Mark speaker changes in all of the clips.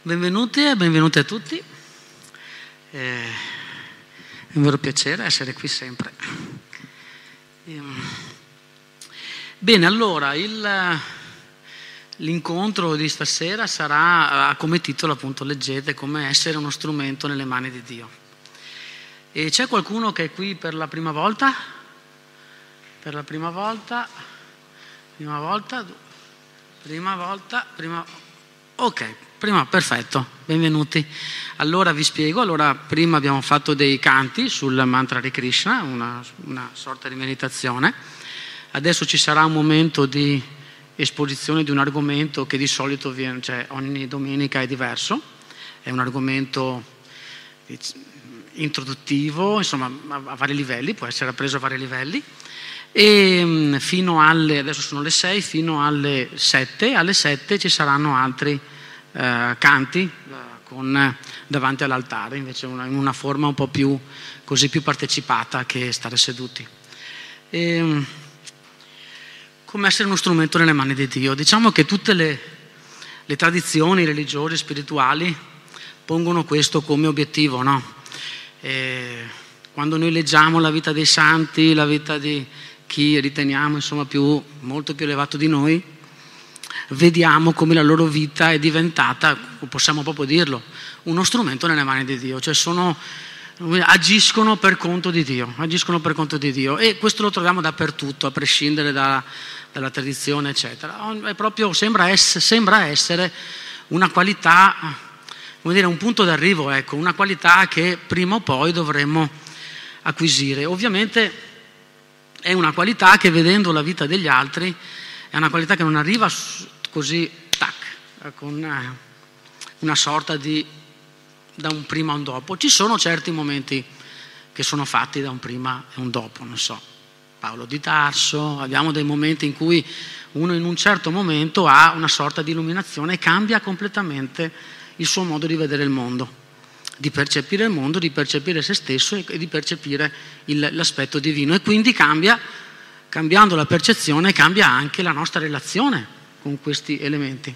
Speaker 1: Benvenuti e benvenuti a tutti. Eh, è un vero piacere essere qui sempre. Ehm, bene, allora il, l'incontro di stasera sarà come titolo, appunto, leggete, come essere uno strumento nelle mani di Dio. E c'è qualcuno che è qui per la prima volta? Per la prima volta? Prima volta? Prima volta? Prima... Ok, Prima, perfetto, benvenuti. Allora vi spiego, allora, prima abbiamo fatto dei canti sul mantra di Krishna, una, una, sorta di meditazione. Adesso ci sarà un momento di esposizione di un argomento che di solito viene, cioè ogni domenica è diverso, è un argomento introduttivo, insomma a vari livelli, può essere appreso a vari livelli. E mm, fino alle, adesso sono le 6, fino alle 7, alle 7 ci saranno altri eh, canti eh, con, davanti all'altare, invece una, in una forma un po' più, così, più partecipata che stare seduti. E, ehm, come essere uno strumento nelle mani di Dio? Diciamo che tutte le, le tradizioni religiose, spirituali, pongono questo come obiettivo, no? E quando noi leggiamo la vita dei santi, la vita di chi riteniamo insomma più, molto più elevato di noi, vediamo come la loro vita è diventata, possiamo proprio dirlo, uno strumento nelle mani di Dio, cioè sono, agiscono per conto di Dio, agiscono per conto di Dio e questo lo troviamo dappertutto, a prescindere da, dalla tradizione, eccetera. È proprio, sembra, essere, sembra essere una qualità, come dire, un punto d'arrivo, ecco, una qualità che prima o poi dovremmo acquisire. Ovviamente è una qualità che vedendo la vita degli altri è una qualità che non arriva così, tac, con una, una sorta di da un prima a un dopo. Ci sono certi momenti che sono fatti da un prima e un dopo, non so, Paolo di Tarso, abbiamo dei momenti in cui uno in un certo momento ha una sorta di illuminazione e cambia completamente il suo modo di vedere il mondo, di percepire il mondo, di percepire se stesso e di percepire il, l'aspetto divino e quindi cambia, cambiando la percezione cambia anche la nostra relazione con questi elementi.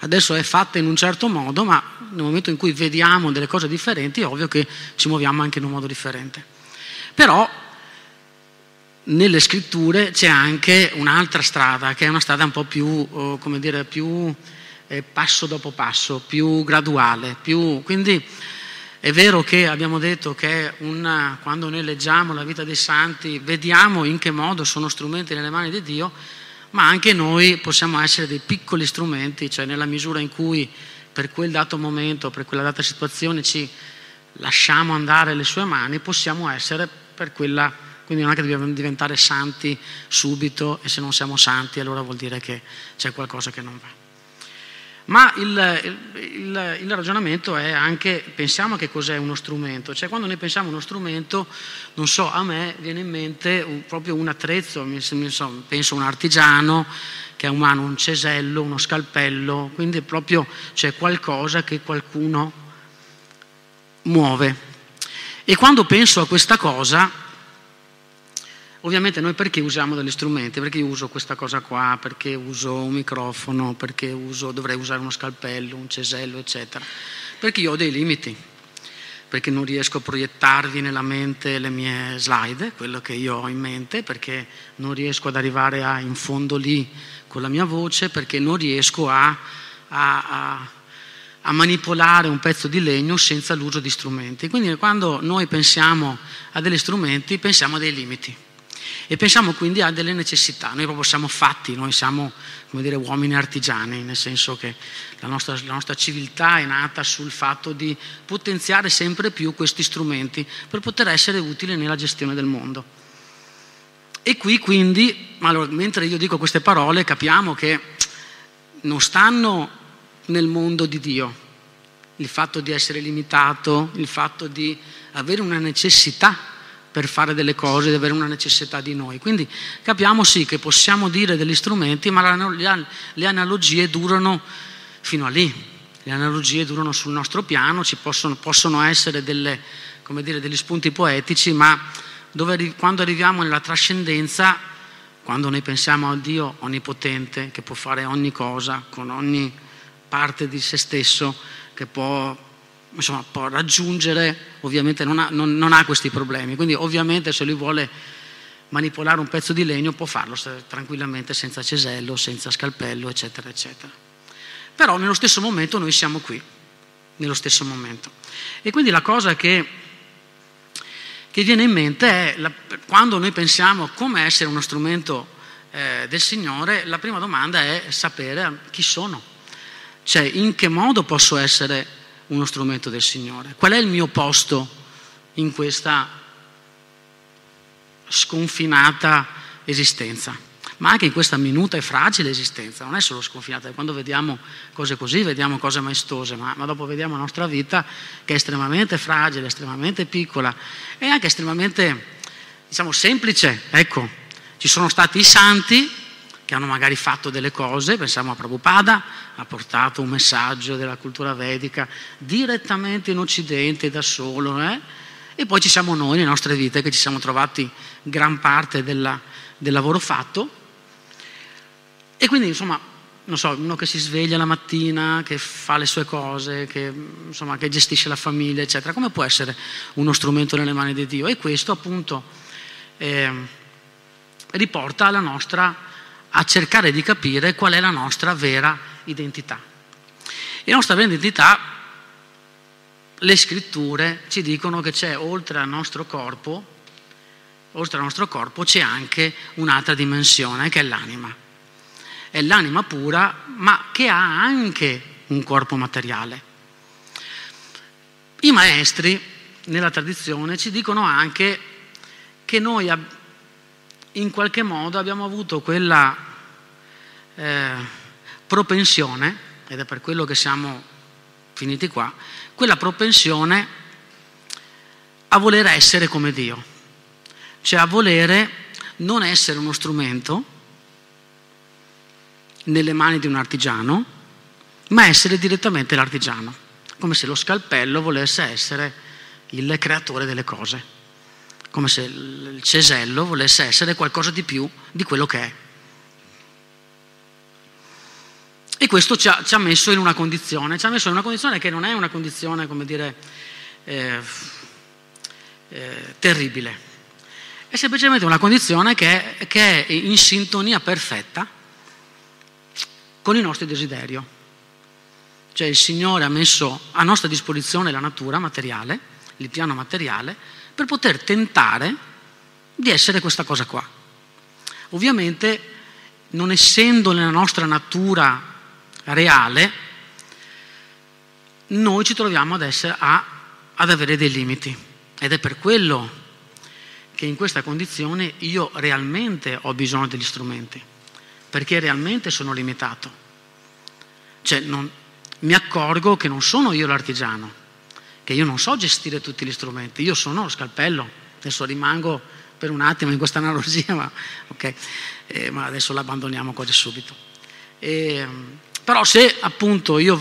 Speaker 1: Adesso è fatta in un certo modo, ma nel momento in cui vediamo delle cose differenti è ovvio che ci muoviamo anche in un modo differente. Però nelle scritture c'è anche un'altra strada, che è una strada un po' più, oh, come dire, più eh, passo dopo passo, più graduale, più... quindi è vero che abbiamo detto che una, quando noi leggiamo la vita dei santi vediamo in che modo sono strumenti nelle mani di Dio, ma anche noi possiamo essere dei piccoli strumenti, cioè nella misura in cui per quel dato momento, per quella data situazione ci lasciamo andare le sue mani, possiamo essere per quella, quindi non è che dobbiamo diventare santi subito e se non siamo santi allora vuol dire che c'è qualcosa che non va. Ma il, il, il, ragionamento è anche, pensiamo che cos'è uno strumento, cioè quando noi pensiamo a uno strumento, non so, a me viene in mente un, proprio un attrezzo, penso a un artigiano che ha in mano un cesello, uno scalpello, quindi proprio c'è qualcosa che qualcuno muove. E quando penso a questa cosa, Ovviamente noi perché usiamo degli strumenti? Perché io uso questa cosa qua, perché uso un microfono, perché uso, dovrei usare uno scalpello, un cesello, eccetera. Perché io ho dei limiti, perché non riesco a proiettarvi nella mente le mie slide, quello che io ho in mente, perché non riesco ad arrivare a, in fondo lì con la mia voce, perché non riesco a, a, a a manipolare un pezzo di legno senza l'uso di strumenti. Quindi quando noi pensiamo a degli strumenti pensiamo a dei limiti. E pensiamo quindi a delle necessità, noi proprio siamo fatti, noi siamo come dire, uomini artigiani, nel senso che la nostra, la nostra civiltà è nata sul fatto di potenziare sempre più questi strumenti per poter essere utili nella gestione del mondo. E qui quindi, allora, mentre io dico queste parole, capiamo che non stanno nel mondo di Dio, il fatto di essere limitato, il fatto di avere una necessità per fare delle cose, di avere una necessità di noi. Quindi capiamo sì che possiamo dire degli strumenti, ma le analogie durano fino a lì. Le analogie durano sul nostro piano, ci possono, possono essere delle, dire, degli spunti poetici, ma dove, quando arriviamo nella trascendenza, quando noi pensiamo a Dio onnipotente, che può fare ogni cosa, con ogni parte di se stesso che può, insomma, può raggiungere, ovviamente non ha, non, non ha, questi problemi, quindi ovviamente se lui vuole manipolare un pezzo di legno può farlo tranquillamente senza cesello, senza scalpello, eccetera, eccetera. Però nello stesso momento noi siamo qui, nello stesso momento. E quindi la cosa che, che viene in mente è, la, quando noi pensiamo come essere uno strumento eh, del Signore, la prima domanda è sapere chi sono, cioè in che modo posso essere uno strumento del Signore, qual è il mio posto in questa sconfinata esistenza, ma anche in questa minuta e fragile esistenza, non è solo sconfinata, quando vediamo cose così vediamo cose maestose, ma, ma dopo vediamo la nostra vita che è estremamente fragile, estremamente piccola e anche estremamente, diciamo, semplice, ecco, ci sono stati i santi che hanno magari fatto delle cose, pensiamo a Prabhupada, ha portato un messaggio della cultura vedica direttamente in Occidente da solo, eh? e poi ci siamo noi nelle nostre vite che ci siamo trovati gran parte della, del lavoro fatto. E quindi insomma, non so, uno che si sveglia la mattina, che fa le sue cose, che, insomma, che gestisce la famiglia, eccetera, come può essere uno strumento nelle mani di Dio? E questo appunto... Eh, riporta alla nostra, a cercare di capire qual è la nostra vera identità. E la nostra vera identità, le scritture ci dicono che c'è oltre al nostro corpo, oltre al nostro corpo c'è anche un'altra dimensione che è l'anima. È l'anima pura, ma che ha anche un corpo materiale. I maestri nella tradizione ci dicono anche che noi abbiamo in qualche modo abbiamo avuto quella eh, propensione, ed è per quello che siamo finiti qua, quella propensione a voler essere come Dio, cioè a volere non essere uno strumento nelle mani di un artigiano, ma essere direttamente l'artigiano, come se lo scalpello volesse essere il creatore delle cose come se il cesello volesse essere qualcosa di più di quello che è. E questo ci ha, ci ha, messo in una condizione, ci ha messo in una condizione che non è una condizione, come dire, eh, eh, terribile, è semplicemente una condizione che è, che è in sintonia perfetta con il nostro desiderio. Cioè il Signore ha messo a nostra disposizione la natura materiale, il piano materiale, per poter tentare di essere questa cosa qua. Ovviamente, non essendo nella nostra natura reale, noi ci troviamo ad, essere, a, ad avere dei limiti. Ed è per quello che in questa condizione io realmente ho bisogno degli strumenti, perché realmente sono limitato. Cioè, non, mi accorgo che non sono io l'artigiano, che io non so gestire tutti gli strumenti, io sono lo scalpello, adesso rimango per un attimo in questa analogia, ma, okay, eh, ma adesso l'abbandoniamo quasi subito. E, però se appunto io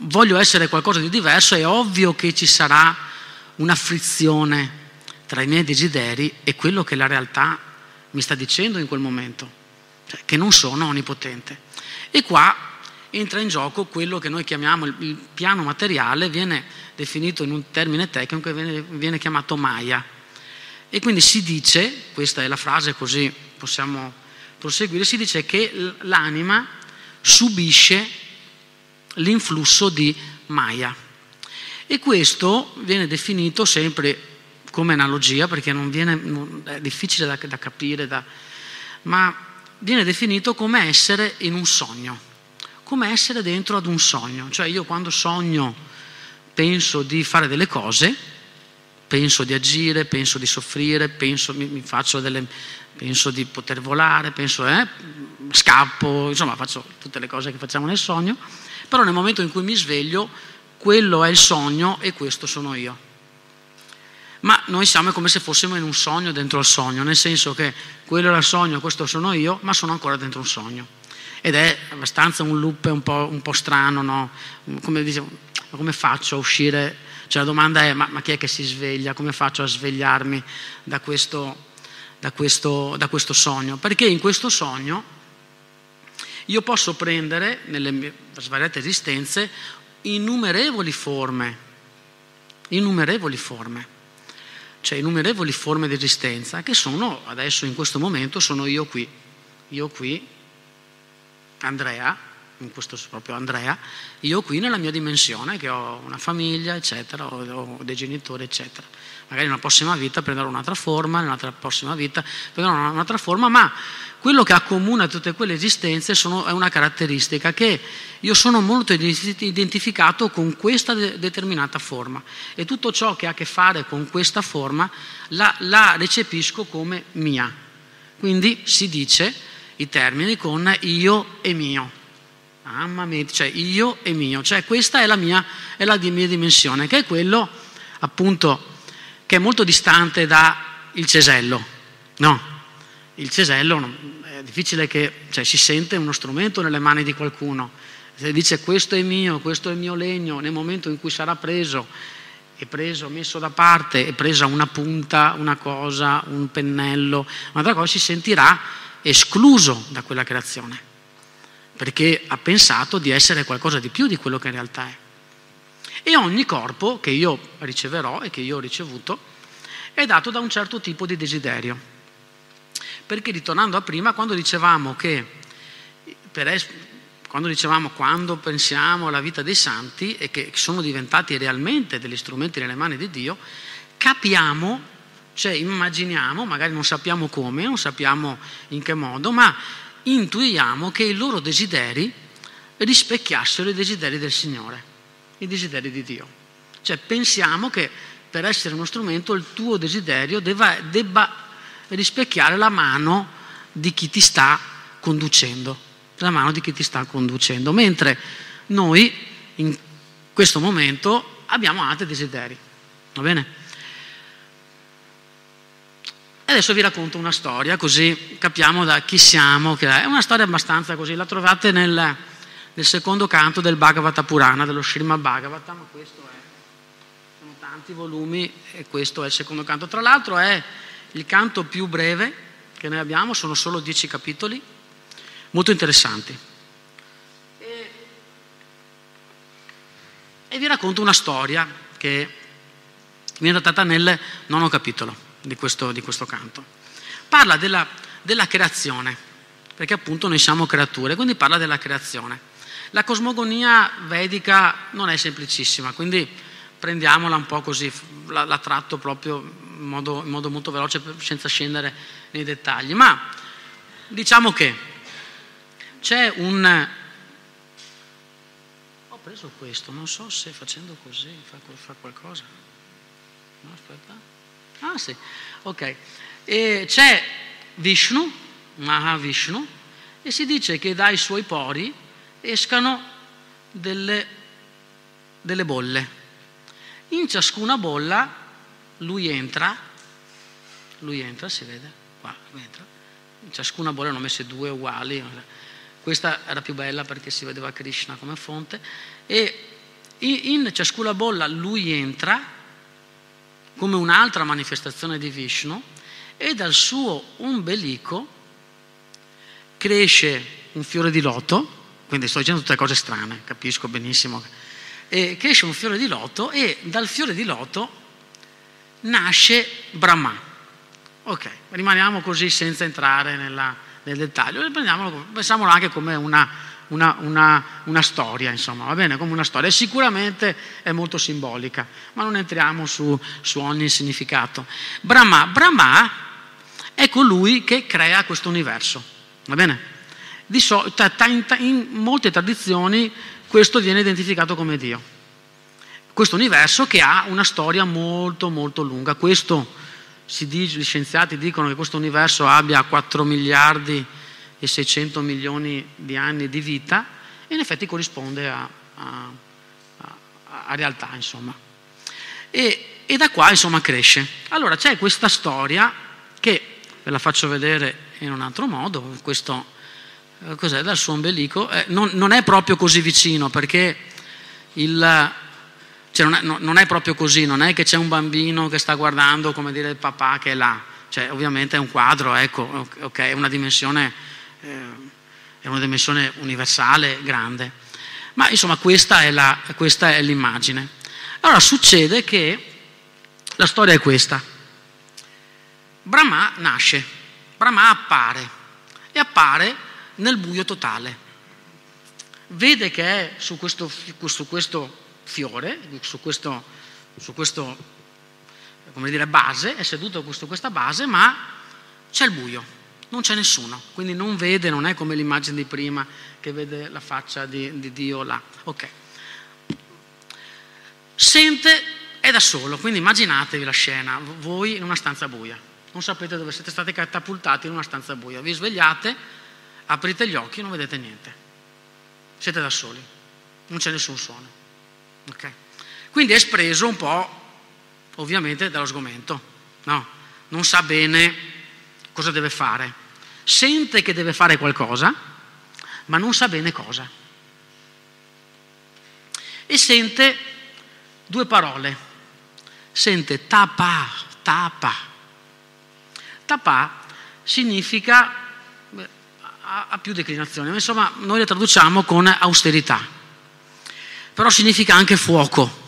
Speaker 1: voglio essere qualcosa di diverso, è ovvio che ci sarà una frizione tra i miei desideri e quello che la realtà mi sta dicendo in quel momento, cioè che non sono onnipotente. E qua entra in gioco quello che noi chiamiamo il, piano materiale, viene definito in un termine tecnico viene, viene chiamato Maya. E quindi si dice, questa è la frase così possiamo proseguire, si dice che l'anima subisce l'influsso di Maya. E questo viene definito sempre come analogia, perché viene, è difficile da, da capire, da, ma viene definito come essere in un sogno come essere dentro ad un sogno. Cioè io quando sogno penso di fare delle cose, penso di agire, penso di soffrire, penso, mi, mi delle, penso di poter volare, penso, eh, scappo, insomma faccio tutte le cose che facciamo nel sogno, però nel momento in cui mi sveglio, quello è il sogno e questo sono io. Ma noi siamo come se fossimo in un sogno dentro al sogno, nel senso che quello era il sogno, questo sono io, ma sono ancora dentro un sogno ed è abbastanza un loop un po', un po strano, no? come, dicevo, come, faccio a uscire? Cioè la domanda è ma, ma, chi è che si sveglia? Come faccio a svegliarmi da questo, da questo, da questo sogno? Perché in questo sogno io posso prendere nelle mie svariate esistenze innumerevoli forme, innumerevoli forme, cioè innumerevoli forme di esistenza che sono adesso in questo momento sono io qui, io qui, Andrea, in questo proprio Andrea, io qui nella mia dimensione che ho una famiglia, eccetera, ho, ho dei genitori, eccetera. Magari una prossima vita prenderò un'altra forma, in un'altra prossima vita prenderò un'altra forma, ma quello che accomuna tutte quelle esistenze sono, è una caratteristica che io sono molto identificato con questa de- determinata forma e tutto ciò che ha a che fare con questa forma la, la recepisco come mia. Quindi si dice i termini con io e mio. Mamma mia, cioè io e mio, cioè questa è la mia, è la mia dimensione, che è quello appunto che è molto distante dal cesello. No, il cesello è difficile che cioè, si sente uno strumento nelle mani di qualcuno. Se dice questo è mio, questo è il mio legno, nel momento in cui sarà preso, è preso, messo da parte, è presa una punta, una cosa, un pennello, un'altra cosa, si sentirà escluso da quella creazione, perché ha pensato di essere qualcosa di più di quello che in realtà è. E ogni corpo che io riceverò e che io ho ricevuto è dato da un certo tipo di desiderio. Perché ritornando a prima, quando dicevamo che, es- quando dicevamo quando pensiamo alla vita dei santi e che sono diventati realmente degli strumenti nelle mani di Dio, capiamo, cioè immaginiamo, magari non sappiamo come, non sappiamo in che modo, ma intuiamo che i loro desideri rispecchiassero i desideri del Signore, i desideri di Dio. Cioè pensiamo che per essere uno strumento il tuo desiderio debba, debba rispecchiare la mano di chi ti sta conducendo, la mano di chi ti sta conducendo, mentre noi in questo momento abbiamo altri desideri, va bene? E adesso vi racconto una storia così capiamo da chi siamo, è una storia abbastanza così, la trovate nel, nel secondo canto del Bhagavata Purana, dello Srimad Bhagavatam, questo è, sono tanti volumi e questo è il secondo canto, tra l'altro è il canto più breve che noi abbiamo, sono solo dieci capitoli, molto interessanti. E, e vi racconto una storia che viene trattata nel nono capitolo di questo, di questo canto. Parla della, della creazione, perché appunto noi siamo creature, quindi parla della creazione. La cosmogonia vedica non è semplicissima, quindi prendiamola un po' così, la, la tratto proprio in modo, in modo molto veloce senza scendere nei dettagli. Ma diciamo che c'è un... Ho preso questo, non so se facendo così fa, fa qualcosa. No, aspetta. Ah sì, ok. E c'è Vishnu, Mahavishnu, e si dice che dai suoi pori escano delle, delle bolle. In ciascuna bolla lui entra, lui entra, si vede, qua, entra, in ciascuna bolla ne ho messe due uguali, questa era più bella perché si vedeva Krishna come fonte, e in ciascuna bolla lui entra come un'altra manifestazione di Vishnu e dal suo ombelico cresce un fiore di loto, quindi sto dicendo tutte cose strane, capisco benissimo, e cresce un fiore di loto e dal fiore di loto nasce Brahma. Ok, rimaniamo così senza entrare nella, nel dettaglio, pensiamolo anche come una, una, una, una, storia, insomma, va bene, come una storia. Sicuramente è molto simbolica, ma non entriamo su, su ogni significato. Brahma, Brahma è colui che crea questo universo, va bene? Di so, in, in molte tradizioni questo viene identificato come Dio questo universo che ha una storia molto molto lunga. Questo dice, gli scienziati dicono che questo universo abbia 4 miliardi e 600 milioni di anni di vita e in effetti corrisponde a, a, a, a realtà, insomma. E, e, da qua, insomma, cresce. Allora c'è questa storia che ve la faccio vedere in un altro modo, questo eh, cos'è dal suo ombelico, eh, non, non, è proprio così vicino perché il, cioè non, è, non, è, proprio così, non è che c'è un bambino che sta guardando, come dire, il papà che è là. Cioè, ovviamente è un quadro, ecco, ok, una dimensione, è una dimensione universale grande. Ma insomma questa è, l'immagine. Allora succede che la storia è questa. Brahma nasce, Brahma appare e appare nel buio totale. Vede che è su questo, su questo fiore, su questo, su questo come dire, base, è seduto su questa base, ma c'è il buio, non c'è nessuno, quindi non vede, non è come l'immagine di prima che vede la faccia di, di Dio là. Ok. Sente, è da solo, quindi immaginatevi la scena, voi in una stanza buia, non sapete dove siete stati catapultati in una stanza buia, vi svegliate, aprite gli occhi e non vedete niente, siete da soli, non c'è nessun suono. Okay. Quindi è espreso un po' ovviamente dallo sgomento, no? non sa bene cosa deve fare, sente che deve fare qualcosa, ma non sa bene cosa. E sente due parole, sente tapa, tapa. Tapa significa, ha più declinazioni, ma insomma noi le traduciamo con austerità, però significa anche fuoco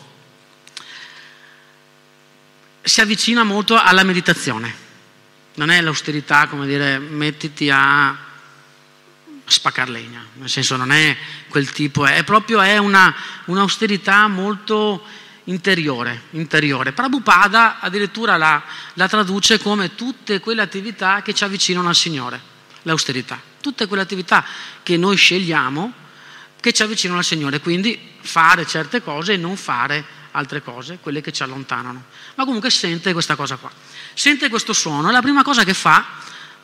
Speaker 1: si avvicina molto alla meditazione. Non è l'austerità, come dire, mettiti a spaccar legna, nel senso non è quel tipo, è proprio è una, un'austerità molto interiore, interiore. Prabhupada addirittura la, la traduce come tutte quelle attività che ci avvicinano al Signore, l'austerità, tutte quelle attività che noi scegliamo che ci avvicinano al Signore, quindi fare certe cose e non fare altre cose, quelle che ci allontanano. Ma comunque sente questa cosa qua. Sente questo suono e la prima cosa che fa,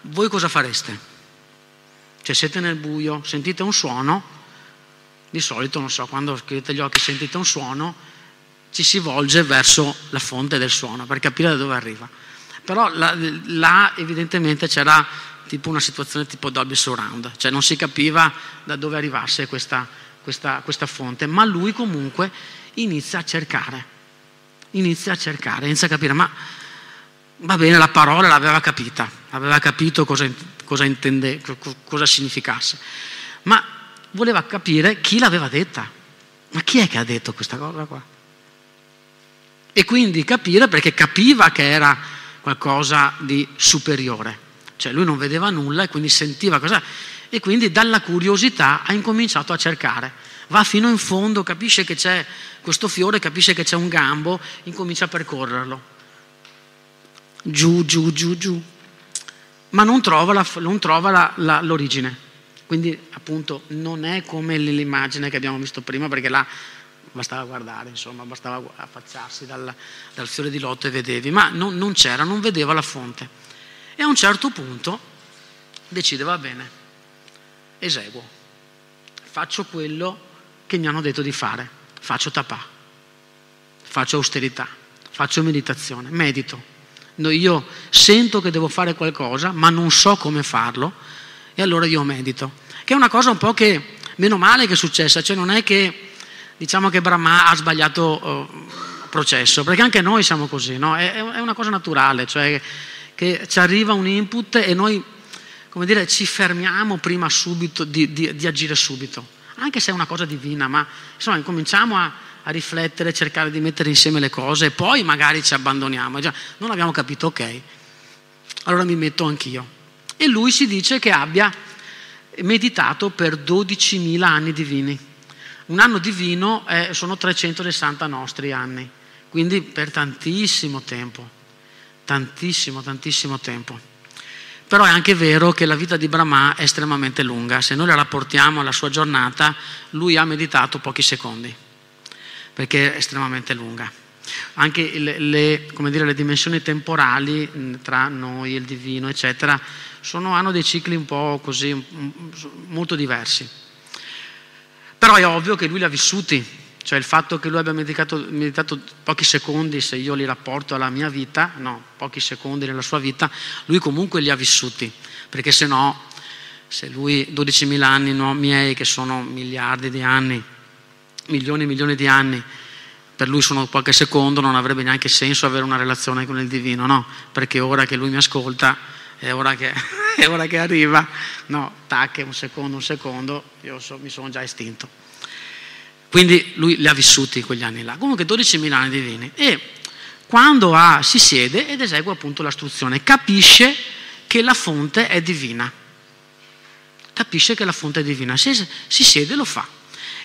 Speaker 1: voi cosa fareste? Cioè siete nel buio, sentite un suono, di solito, non so, quando chiudete gli occhi e sentite un suono, ci si volge verso la fonte del suono per capire da dove arriva. Però là, là evidentemente c'era tipo una situazione tipo Dolby Surround, cioè non si capiva da dove arrivasse questa, questa, questa fonte, ma lui comunque inizia a cercare, inizia a cercare, inizia a capire, ma va bene, la parola l'aveva capita, aveva capito cosa, cosa, intende, cosa significasse, ma voleva capire chi l'aveva detta. Ma chi è che ha detto questa cosa qua? E quindi capire perché capiva che era qualcosa di superiore. Cioè lui non vedeva nulla e quindi sentiva cosa. E quindi dalla curiosità ha incominciato a cercare va fino in fondo, capisce che c'è questo fiore, capisce che c'è un gambo, incomincia a percorrerlo. Giù, giù, giù, giù. Ma non trova, la, non trova la, la, l'origine. Quindi appunto non è come l'immagine che abbiamo visto prima, perché là bastava guardare, insomma, bastava affacciarsi dal, dal fiore di lotto e vedevi, ma non, non c'era, non vedeva la fonte. E a un certo punto decide, va bene, eseguo, faccio quello che mi hanno detto di fare. Faccio tapà, faccio austerità, faccio meditazione, medito. Io sento che devo fare qualcosa, ma non so come farlo, e allora io medito. Che è una cosa un po' che, meno male che è successa, cioè non è che diciamo che Brahma ha sbagliato uh, processo, perché anche noi siamo così, no? è, è, una cosa naturale, cioè che ci arriva un input e noi, come dire, ci fermiamo prima subito di, di, di agire subito anche se è una cosa divina, ma insomma incominciamo a, a riflettere, cercare di mettere insieme le cose e poi magari ci abbandoniamo. Già, non abbiamo capito, ok, allora mi metto anch'io. E lui si dice che abbia meditato per 12.000 anni divini. Un anno divino è, sono 360 nostri anni, quindi per tantissimo tempo, tantissimo, tantissimo tempo. Però è anche vero che la vita di Brahma è estremamente lunga. Se noi la rapportiamo alla sua giornata, lui ha meditato pochi secondi, perché è estremamente lunga. Anche le, le, dire, le dimensioni temporali tra noi e il divino, eccetera, sono, hanno dei cicli un po' così, molto diversi. Però è ovvio che lui li ha vissuti, cioè il fatto che lui abbia meditato, meditato, pochi secondi, se io li rapporto alla mia vita, no, pochi secondi nella sua vita, lui comunque li ha vissuti, perché se no, se lui 12.000 anni no, miei, che sono miliardi di anni, milioni e milioni di anni, per lui sono qualche secondo, non avrebbe neanche senso avere una relazione con il divino, no? Perché ora che lui mi ascolta, è ora che e ora che arriva, no, tac, un secondo, un secondo, io so, mi sono già estinto. Quindi lui li ha vissuti quegli anni là. Comunque 12.000 anni divini. E quando ha, si siede ed esegue appunto l'istruzione, capisce che la fonte è divina. Capisce che la fonte è divina. Si, si siede e lo fa.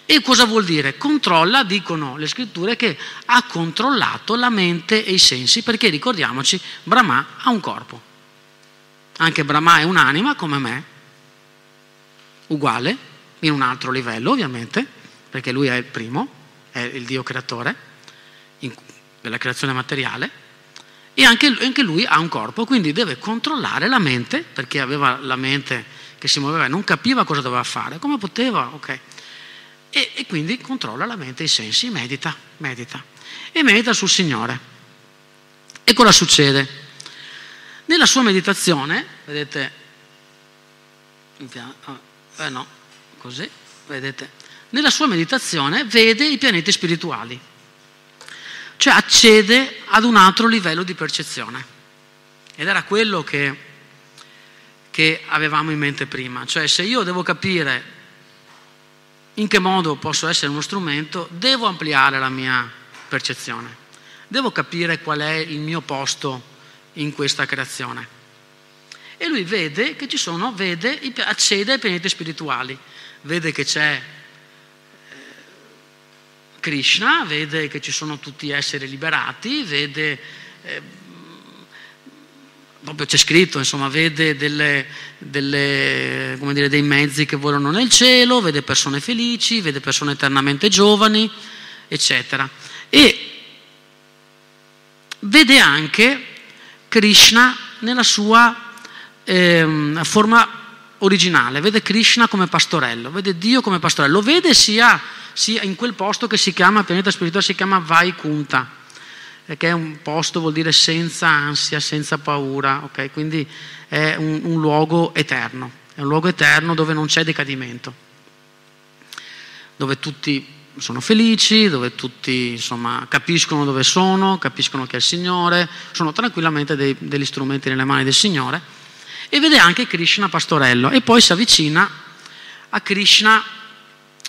Speaker 1: E cosa vuol dire? Controlla, dicono le scritture, che ha controllato la mente e i sensi, perché ricordiamoci, Brahma ha un corpo. Anche Brahma è un'anima come me, uguale, in un altro livello ovviamente, perché lui è il primo, è il Dio creatore in, della creazione materiale, e anche, anche lui ha un corpo, quindi deve controllare la mente, perché aveva la mente che si muoveva e non capiva cosa doveva fare, come poteva, ok e, e quindi controlla la mente e i sensi, medita, medita e medita sul Signore. E cosa succede? Nella sua meditazione, vedete, eh no, così, vedete, nella sua meditazione vede i pianeti spirituali, cioè accede ad un altro livello di percezione. Ed era quello che, che avevamo in mente prima, cioè se io devo capire in che modo posso essere uno strumento, devo ampliare la mia percezione, devo capire qual è il mio posto in questa creazione. E lui vede che ci sono, vede, accede ai pianeti spirituali, vede che c'è Krishna, vede che ci sono tutti esseri liberati, vede eh, proprio c'è scritto, insomma, vede delle, delle, dire, dei mezzi che volano nel cielo, vede persone felici, vede persone eternamente giovani, eccetera. E vede anche Krishna nella sua eh, forma originale, vede Krishna come pastorello, vede Dio come pastorello, lo vede sia, sia in quel posto che si chiama, pianeta spirituale, si chiama Vaikunta che è un posto, vuol dire senza ansia, senza paura, okay? quindi è un, un luogo eterno, è un luogo eterno dove non c'è decadimento, dove tutti sono felici, dove tutti insomma, capiscono dove sono, capiscono che è il Signore, sono tranquillamente dei, degli strumenti nelle mani del Signore e vede anche Krishna pastorello e poi si avvicina a Krishna,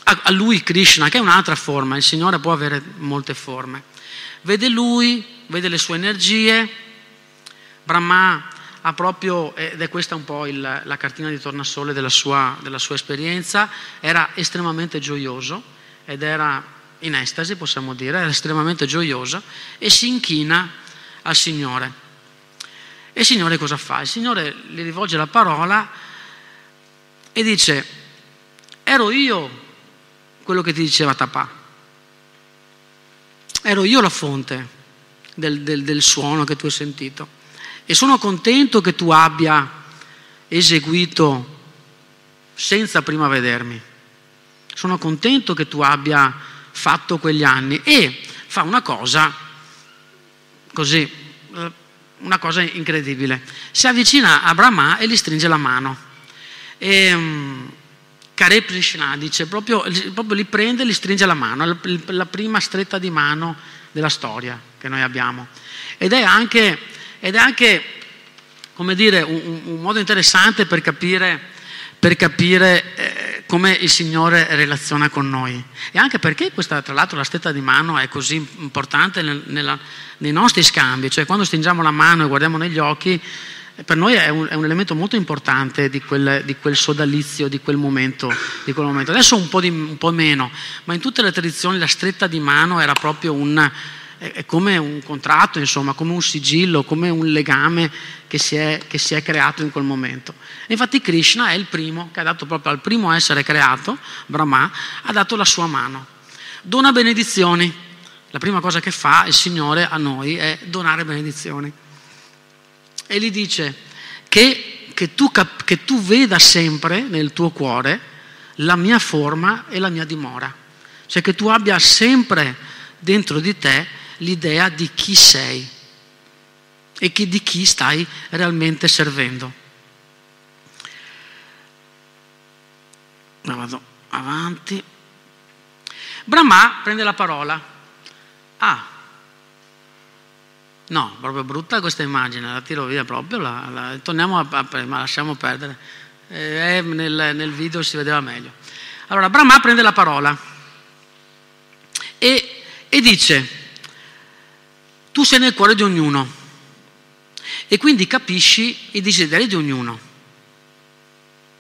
Speaker 1: a, a lui Krishna, che è un'altra forma, il Signore può avere molte forme vede lui, vede le sue energie. Brahma ha proprio, ed è questa un po' il, la cartina di tornasole della sua, della sua esperienza, era estremamente gioioso ed era in estasi, possiamo dire, era estremamente gioioso e si inchina al Signore. E il Signore cosa fa? Il Signore gli rivolge la parola e dice, ero io quello che ti diceva Tapà ero io la fonte del, del, del suono che tu hai sentito e sono contento che tu abbia eseguito senza prima vedermi. Sono contento che tu abbia fatto quegli anni e fa una cosa così, eh, una cosa incredibile. Si avvicina a Brahma e gli stringe la mano. E, mm, Kare Krishna dice proprio, proprio, li prende e li stringe la mano, la prima stretta di mano della storia che noi abbiamo. Ed è anche, ed è anche come dire, un, un, modo interessante per capire, per capire eh, come il Signore relaziona con noi. E anche perché questa, tra l'altro, la stretta di mano è così importante nel, nella, nei nostri scambi, cioè quando stringiamo la mano e guardiamo negli occhi, per noi è un, è un, elemento molto importante di quel, di quel sodalizio, di quel, momento, di quel, momento, Adesso un po, di, un po', meno, ma in tutte le tradizioni la stretta di mano era proprio un, è come un contratto, insomma, come un sigillo, come un legame che si, è, che si è creato in quel momento. Infatti Krishna è il primo che ha dato proprio al primo essere creato, Brahma, ha dato la sua mano. Dona benedizioni. La prima cosa che fa il Signore a noi è donare benedizioni e gli dice che, che, tu, che tu veda sempre nel tuo cuore la mia forma e la mia dimora, cioè che tu abbia sempre dentro di te l'idea di chi sei e che di chi stai realmente servendo. Vado avanti. Brahma prende la parola. Ah, No, proprio brutta questa immagine, la tiro via proprio, la, la, torniamo a, a, ma lasciamo perdere. Eh, nel, nel, video si vedeva meglio. Allora, Brahma prende la parola e, e dice, tu sei nel cuore di ognuno e quindi capisci i desideri di ognuno.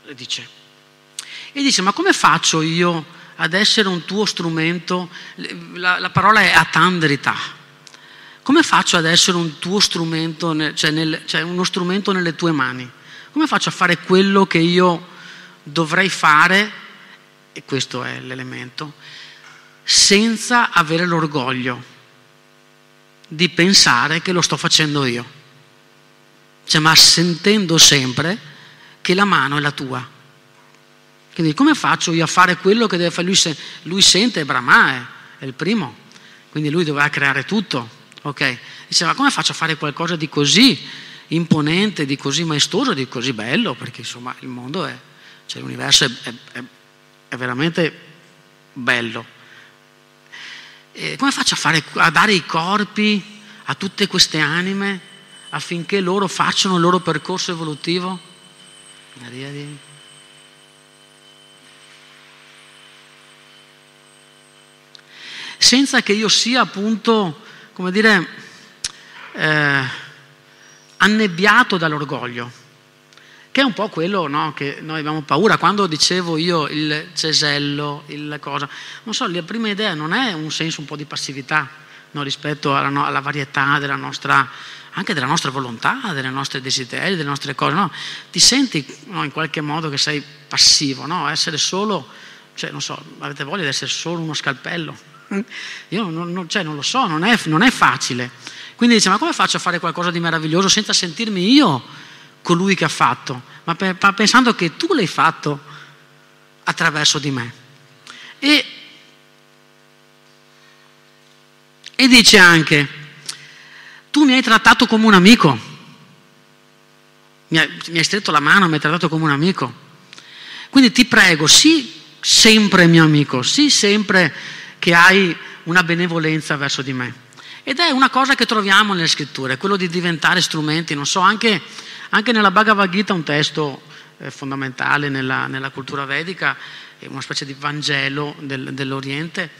Speaker 1: E dice, e dice ma come faccio io ad essere un tuo strumento? La, la parola è atandrita come faccio ad essere un tuo strumento, cioè, nel, cioè uno strumento nelle tue mani? Come faccio a fare quello che io dovrei fare, e questo è l'elemento, senza avere l'orgoglio di pensare che lo sto facendo io, cioè, ma sentendo sempre che la mano è la tua. Quindi come faccio io a fare quello che deve fare? Lui, lui sente Brahma, è, il primo, quindi lui doveva creare tutto Ok? Diceva, come faccio a fare qualcosa di così imponente, di così maestoso, di così bello? Perché insomma il mondo è, cioè l'universo è, è, è veramente bello. E come faccio a, fare, a dare i corpi a tutte queste anime affinché loro facciano il loro percorso evolutivo? Maria. Senza che io sia appunto come dire, eh, annebbiato dall'orgoglio, che è un po' quello no, che noi abbiamo paura. Quando dicevo io il cesello, il cosa, non so, la prima idea non è un senso un po' di passività no, rispetto alla, no, alla, varietà della nostra, anche della nostra volontà, delle nostre desideri, delle nostre cose, no? Ti senti in qualche modo che sei passivo, no? Essere solo, cioè non so, avete voglia di essere solo uno scalpello? Io non, non, cioè, non lo so, non è, non è, facile. Quindi dice, ma come faccio a fare qualcosa di meraviglioso senza sentirmi io colui che ha fatto, ma, per, ma pensando che tu l'hai fatto attraverso di me. E, e dice anche, tu mi hai trattato come un amico, mi hai, mi hai stretto la mano, mi hai trattato come un amico. Quindi ti prego, sii sempre mio amico, sii sempre che hai una benevolenza verso di me. Ed è una cosa che troviamo nelle scritture, quello di diventare strumenti, non so, anche, anche nella Bhagavad Gita, un testo eh, fondamentale nella, nella, cultura vedica, una specie di Vangelo del, dell'Oriente.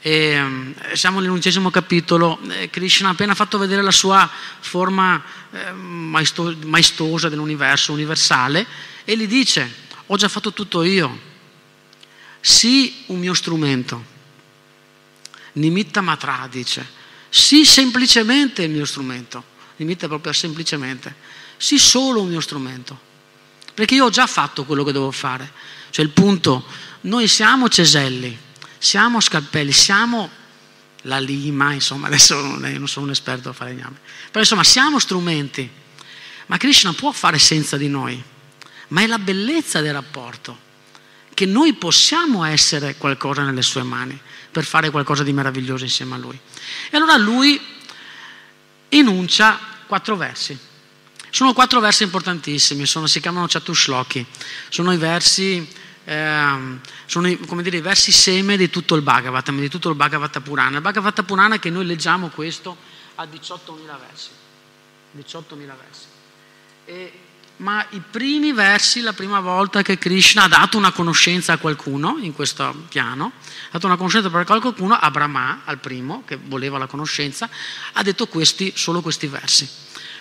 Speaker 1: E, um, siamo nell'undicesimo capitolo, eh, Krishna ha appena fatto vedere la sua forma eh, maesto- maestosa dell'universo, universale, e gli dice, ho già fatto tutto io, sii un mio strumento Nimitta Matra dice, sì semplicemente il mio strumento, nimitta proprio semplicemente, sì solo un mio strumento, perché io ho già fatto quello che devo fare, cioè il punto, noi siamo ceselli, siamo scalpelli, siamo la lima, insomma adesso non sono un esperto a fare legname, però insomma siamo strumenti, ma Krishna può fare senza di noi, ma è la bellezza del rapporto, che noi possiamo essere qualcosa nelle sue mani per fare qualcosa di meraviglioso insieme a lui. E allora lui enuncia quattro versi. Sono quattro versi importantissimi, sono, si chiamano Chatushloki, sono i versi, eh, sono come dire, i versi seme di tutto il Bhagavatam, di tutto il Bhagavata Purana. Il Bhagavata Purana che noi leggiamo questo ha 18.000 versi. 18.000 versi. E ma i primi versi, la prima volta che Krishna ha dato una conoscenza a qualcuno in questo piano, ha dato una conoscenza per qualcuno, a Brahma, al primo, che voleva la conoscenza, ha detto questi, solo questi versi,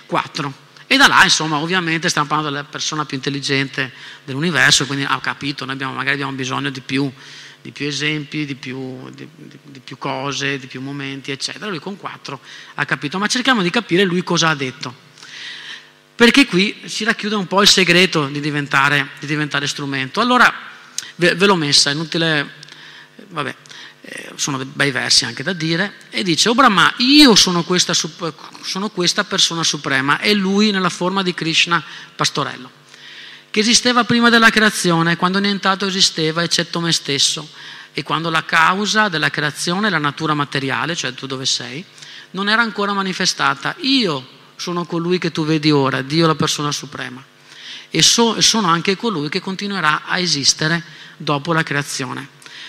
Speaker 1: quattro. E da là, insomma, ovviamente stiamo parlando della persona più intelligente dell'universo, quindi ha capito, noi abbiamo, magari abbiamo bisogno di più, di più esempi, di più, di, di, di più cose, di più momenti, eccetera. Lui con quattro ha capito, ma cerchiamo di capire lui cosa ha detto perché qui si racchiude un po' il segreto di diventare, di diventare strumento. Allora ve, ve, l'ho messa, è inutile, vabbè, eh, sono bei versi anche da dire, e dice, oh Brahma, io sono questa, sono questa persona suprema, e lui nella forma di Krishna pastorello, che esisteva prima della creazione, quando nient'altro esisteva eccetto me stesso, e quando la causa della creazione, la natura materiale, cioè tu dove sei, non era ancora manifestata. Io sono colui che tu vedi ora, Dio la persona suprema. E so, sono anche colui che continuerà a esistere dopo la creazione.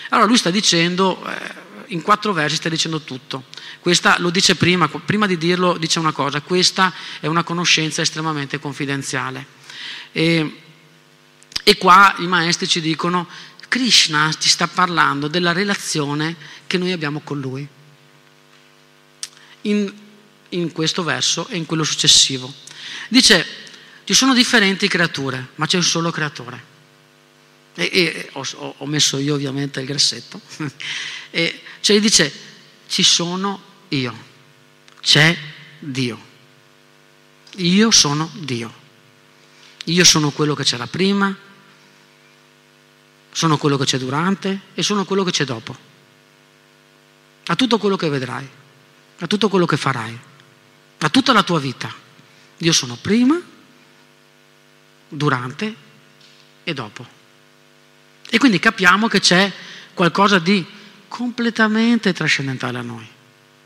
Speaker 1: Allora lui sta dicendo, eh, in quattro versi sta dicendo tutto. Questa lo dice prima, prima di dirlo dice una cosa, questa è una conoscenza estremamente confidenziale. E, e qua i maestri ci dicono, Krishna ci sta parlando della relazione che noi abbiamo con lui. In, in questo verso e in quello successivo. Dice, ci sono differenti creature, ma c'è un solo creatore. E, e ho, ho, messo io ovviamente il grassetto. e cioè dice, ci sono io, c'è Dio. Io sono Dio. Io sono quello che c'era prima, sono quello che c'è durante e sono quello che c'è dopo. A tutto quello che vedrai, a tutto quello che farai, a tutta la tua vita. Io sono prima, durante e dopo. E quindi capiamo che c'è qualcosa di completamente trascendentale a noi,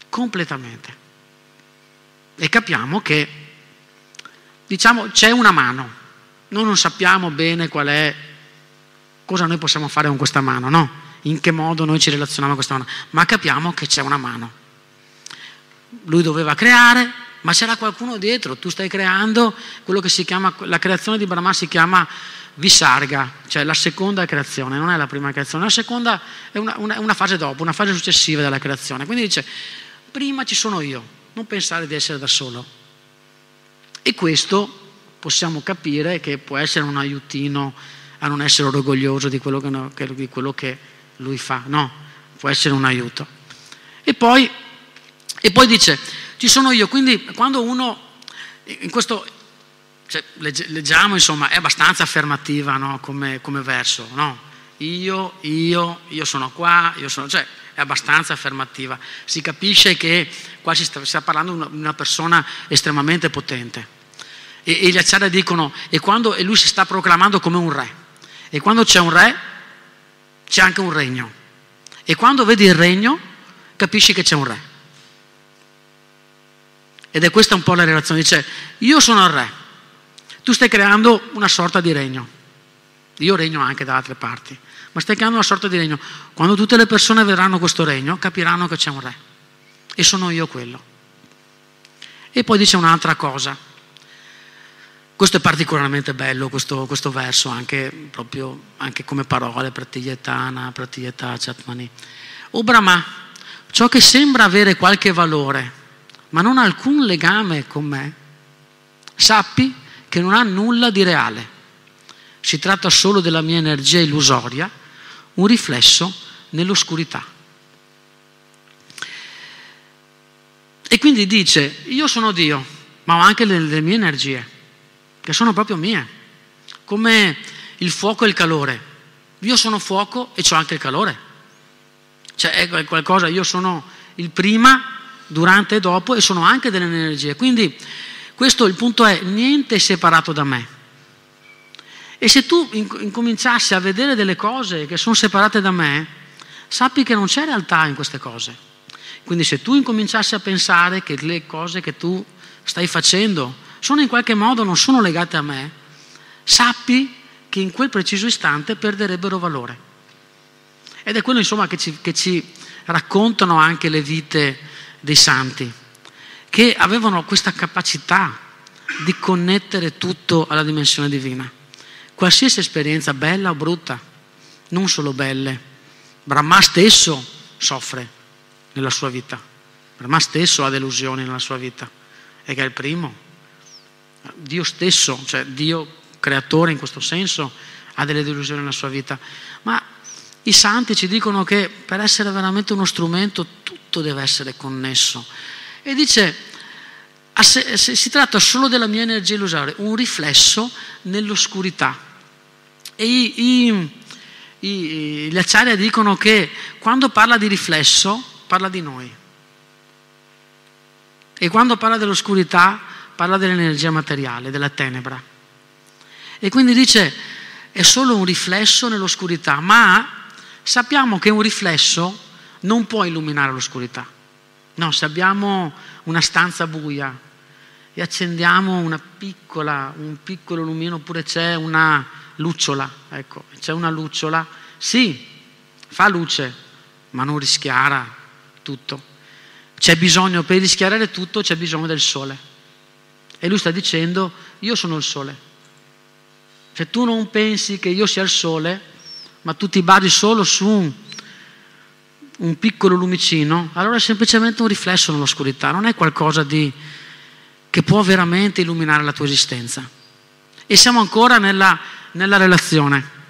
Speaker 1: completamente. E capiamo che, diciamo, c'è una mano, noi non sappiamo bene qual è, cosa noi possiamo fare con questa mano, no? In che modo noi ci relazioniamo con questa mano, ma capiamo che c'è una mano. Lui doveva creare, ma c'era qualcuno dietro, tu stai creando quello che si chiama, la creazione di Brahma si chiama Visarga, cioè la seconda creazione, non è la prima creazione, la seconda è una, una, una fase dopo, una fase successiva della creazione. Quindi dice, prima ci sono io, non pensare di essere da solo. E questo possiamo capire che può essere un aiutino a non essere orgoglioso di quello che, di quello che lui fa, no, può essere un aiuto. E poi, e poi dice, ci sono io, quindi quando uno, in questo, cioè, leggiamo, insomma, è abbastanza affermativa no? come, come, verso, no? Io, io, io sono qua, io sono, cioè, è abbastanza affermativa. Si capisce che qua si sta, si sta parlando di una persona estremamente potente. E, e gli acciari dicono, e, quando, e lui si sta proclamando come un re. E quando c'è un re, c'è anche un regno. E quando vedi il regno, capisci che c'è un re. Ed è questa un po' la relazione. Dice, io sono il re, tu stai creando una sorta di regno. Io regno anche da altre parti, ma stai creando una sorta di regno. Quando tutte le persone vedranno questo regno, capiranno che c'è un re. E sono io quello. E poi dice un'altra cosa. Questo è particolarmente bello, questo, questo verso, anche, proprio, anche come parole, pratiglietana, pratiglietà, chatmani. O Brahma, ciò che sembra avere qualche valore, ma non ha alcun legame con me, sappi che non ha nulla di reale. Si tratta solo della mia energia illusoria, un riflesso nell'oscurità. E quindi dice, io sono Dio, ma ho anche le, le mie energie, che sono proprio mie, come il fuoco e il calore. Io sono fuoco e ho anche il calore. Cioè è qualcosa, io sono il prima durante e dopo e sono anche delle energie. Quindi questo il punto è, niente è separato da me. E se tu incominciassi a vedere delle cose che sono separate da me, sappi che non c'è realtà in queste cose. Quindi se tu incominciassi a pensare che le cose che tu stai facendo sono in qualche modo non sono legate a me, sappi che in quel preciso istante perderebbero valore. Ed è quello insomma che ci, che ci raccontano anche le vite dei santi, che avevano questa capacità di connettere tutto alla dimensione divina. Qualsiasi esperienza, bella o brutta, non solo belle, Brahma stesso soffre nella sua vita, Brahma stesso ha delusioni nella sua vita, e che è il primo. Dio stesso, cioè Dio creatore in questo senso, ha delle delusioni nella sua vita, ma i santi ci dicono che per essere veramente uno strumento tutto deve essere connesso. E dice, si tratta solo della mia energia illusoria, un riflesso nell'oscurità. E i, i, i, gli acciaria dicono che quando parla di riflesso parla di noi. E quando parla dell'oscurità parla dell'energia materiale, della tenebra. E quindi dice, è solo un riflesso nell'oscurità, ma sappiamo che un riflesso non può illuminare l'oscurità. No, se abbiamo una stanza buia e accendiamo piccola, un piccolo lumino oppure c'è una lucciola, ecco, c'è una lucciola, sì, fa luce, ma non rischiara tutto. C'è bisogno, per rischiarare tutto c'è bisogno del sole. E lui sta dicendo, io sono il sole. Se tu non pensi che io sia il sole, ma tu ti basi solo su un, un piccolo lumicino, allora è semplicemente un riflesso nell'oscurità, non è qualcosa di, che può veramente illuminare la tua esistenza. E siamo ancora nella, nella relazione.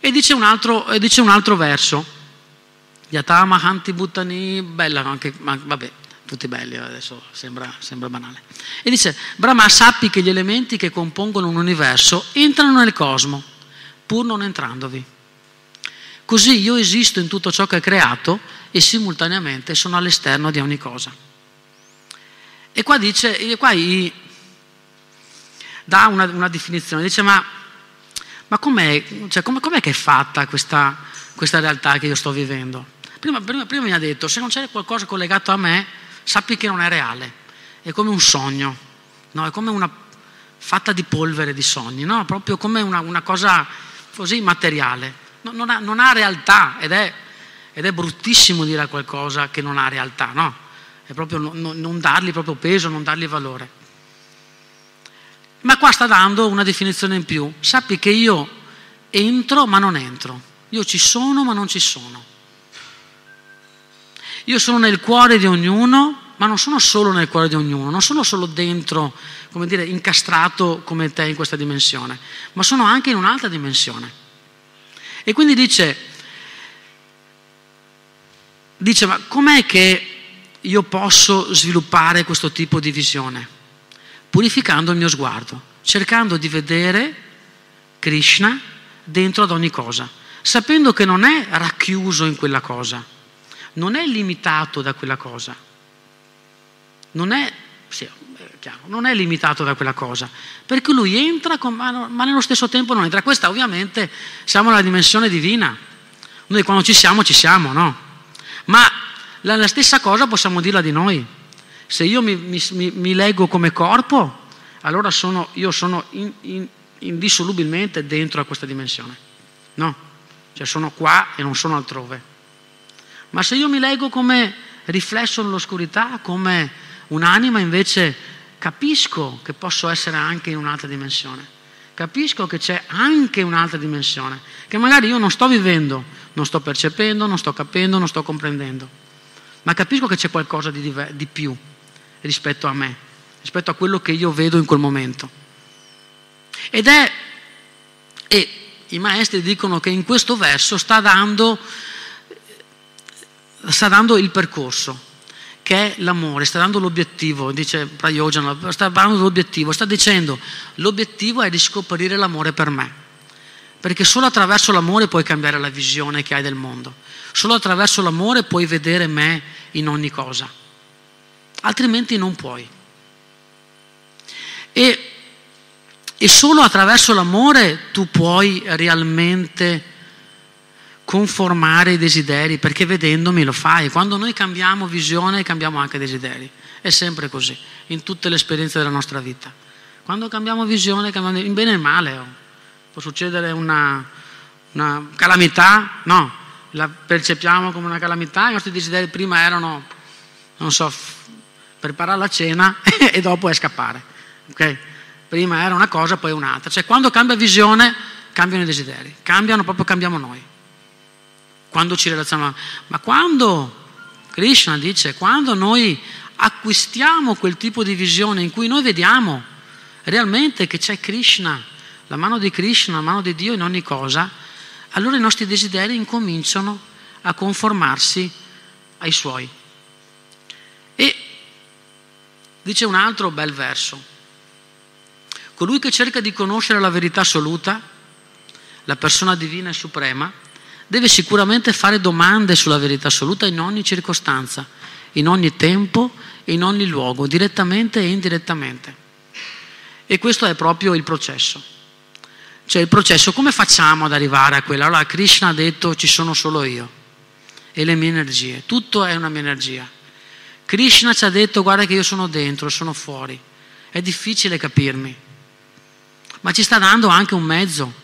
Speaker 1: E dice un altro, dice un altro verso, Yatama Hanti Bhuttani, bella anche, ma vabbè, tutti belli, adesso sembra, sembra, banale. E dice, Brahma sappi che gli elementi che compongono un universo entrano nel cosmo, pur non entrandovi. Così io esisto in tutto ciò che è creato e simultaneamente sono all'esterno di ogni cosa. E qua dice, e qua dà una, una definizione, dice ma, ma com'è, cioè, com'è, com'è, che è fatta questa, questa realtà che io sto vivendo? Prima, prima, prima mi ha detto, se non c'è qualcosa collegato a me, sappi che non è reale, è come un sogno, no? è come una fatta di polvere di sogni, no? proprio come una, una cosa così materiale, no, non, ha, non, ha, realtà ed è, ed è, bruttissimo dire qualcosa che non ha realtà, no? È proprio non, non dargli proprio peso, non dargli valore. Ma qua sta dando una definizione in più, sappi che io entro ma non entro, io ci sono ma non ci sono. Io sono nel cuore di ognuno, ma non sono solo nel cuore di ognuno, non sono solo dentro, come dire, incastrato come te in questa dimensione, ma sono anche in un'altra dimensione. E quindi dice, dice, ma com'è che io posso sviluppare questo tipo di visione? Purificando il mio sguardo, cercando di vedere Krishna dentro ad ogni cosa, sapendo che non è racchiuso in quella cosa non è limitato da quella cosa. Non è, sì, chiaro, non è limitato da quella cosa, perché lui entra, con, ma, nello stesso tempo non entra. Questa ovviamente siamo nella dimensione divina. Noi quando ci siamo, ci siamo, no? Ma la, la stessa cosa possiamo dirla di noi. Se io mi, mi, mi leggo come corpo, allora sono, io sono in, in, indissolubilmente dentro a questa dimensione. No? Cioè sono qua e non sono altrove. Ma se io mi leggo come riflesso nell'oscurità, come un'anima, invece capisco che posso essere anche in un'altra dimensione. Capisco che c'è anche un'altra dimensione, che magari io non sto vivendo, non sto percependo, non sto capendo, non sto comprendendo, ma capisco che c'è qualcosa di, diver- di più rispetto a me, rispetto a quello che io vedo in quel momento. Ed è, e i maestri dicono che in questo verso sta dando sta dando il percorso, che è l'amore, sta dando l'obiettivo, dice Prayojana, sta dando l'obiettivo, sta dicendo l'obiettivo è di scoprire l'amore per me, perché solo attraverso l'amore puoi cambiare la visione che hai del mondo, solo attraverso l'amore puoi vedere me in ogni cosa, altrimenti non puoi. E, e solo attraverso l'amore tu puoi realmente conformare i desideri, perché vedendomi lo fai. Quando noi cambiamo visione, cambiamo anche desideri. È sempre così, in tutte le esperienze della nostra vita. Quando cambiamo visione, cambiamo in bene e male. Oh. Può succedere una, una calamità, no, la percepiamo come una calamità, i nostri desideri prima erano, non so, preparare la cena e dopo è scappare. Okay? Prima era una cosa, poi un'altra. Cioè quando cambia visione, cambiano i desideri, cambiano proprio, cambiamo noi quando ci relazioniamo. Ma quando, Krishna dice, quando noi acquistiamo quel tipo di visione in cui noi vediamo realmente che c'è Krishna, la mano di Krishna, la mano di Dio in ogni cosa, allora i nostri desideri incominciano a conformarsi ai suoi. E dice un altro bel verso, colui che cerca di conoscere la verità assoluta, la persona divina e suprema, deve sicuramente fare domande sulla verità assoluta in ogni circostanza, in ogni tempo in ogni luogo, direttamente e indirettamente. E questo è proprio il processo. Cioè il processo, come facciamo ad arrivare a quello? Allora Krishna ha detto ci sono solo io e le mie energie, tutto è una mia energia. Krishna ci ha detto guarda che io sono dentro, sono fuori. È difficile capirmi, ma ci sta dando anche un mezzo.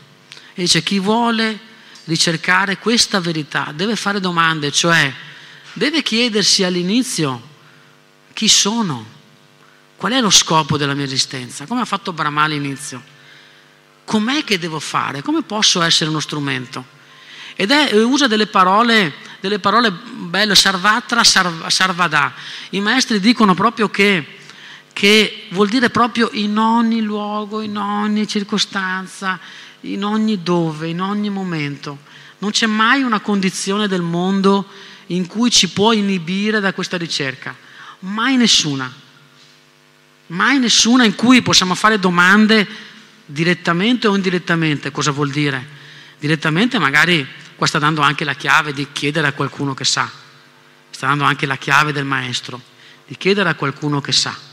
Speaker 1: E dice chi vuole ricercare questa verità, deve fare domande, cioè deve chiedersi all'inizio chi sono, qual è lo scopo della mia esistenza, come ha fatto Brahma all'inizio, com'è che devo fare, come posso essere uno strumento. Ed è, usa delle parole, delle parole belle, sarvatra, sarvada. I maestri dicono proprio che che vuol dire proprio in ogni luogo, in ogni circostanza, in ogni dove, in ogni momento. Non c'è mai una condizione del mondo in cui ci può inibire da questa ricerca, mai nessuna. Mai nessuna in cui possiamo fare domande direttamente o indirettamente. Cosa vuol dire? Direttamente magari qua sta dando anche la chiave di chiedere a qualcuno che sa, sta dando anche la chiave del maestro, di chiedere a qualcuno che sa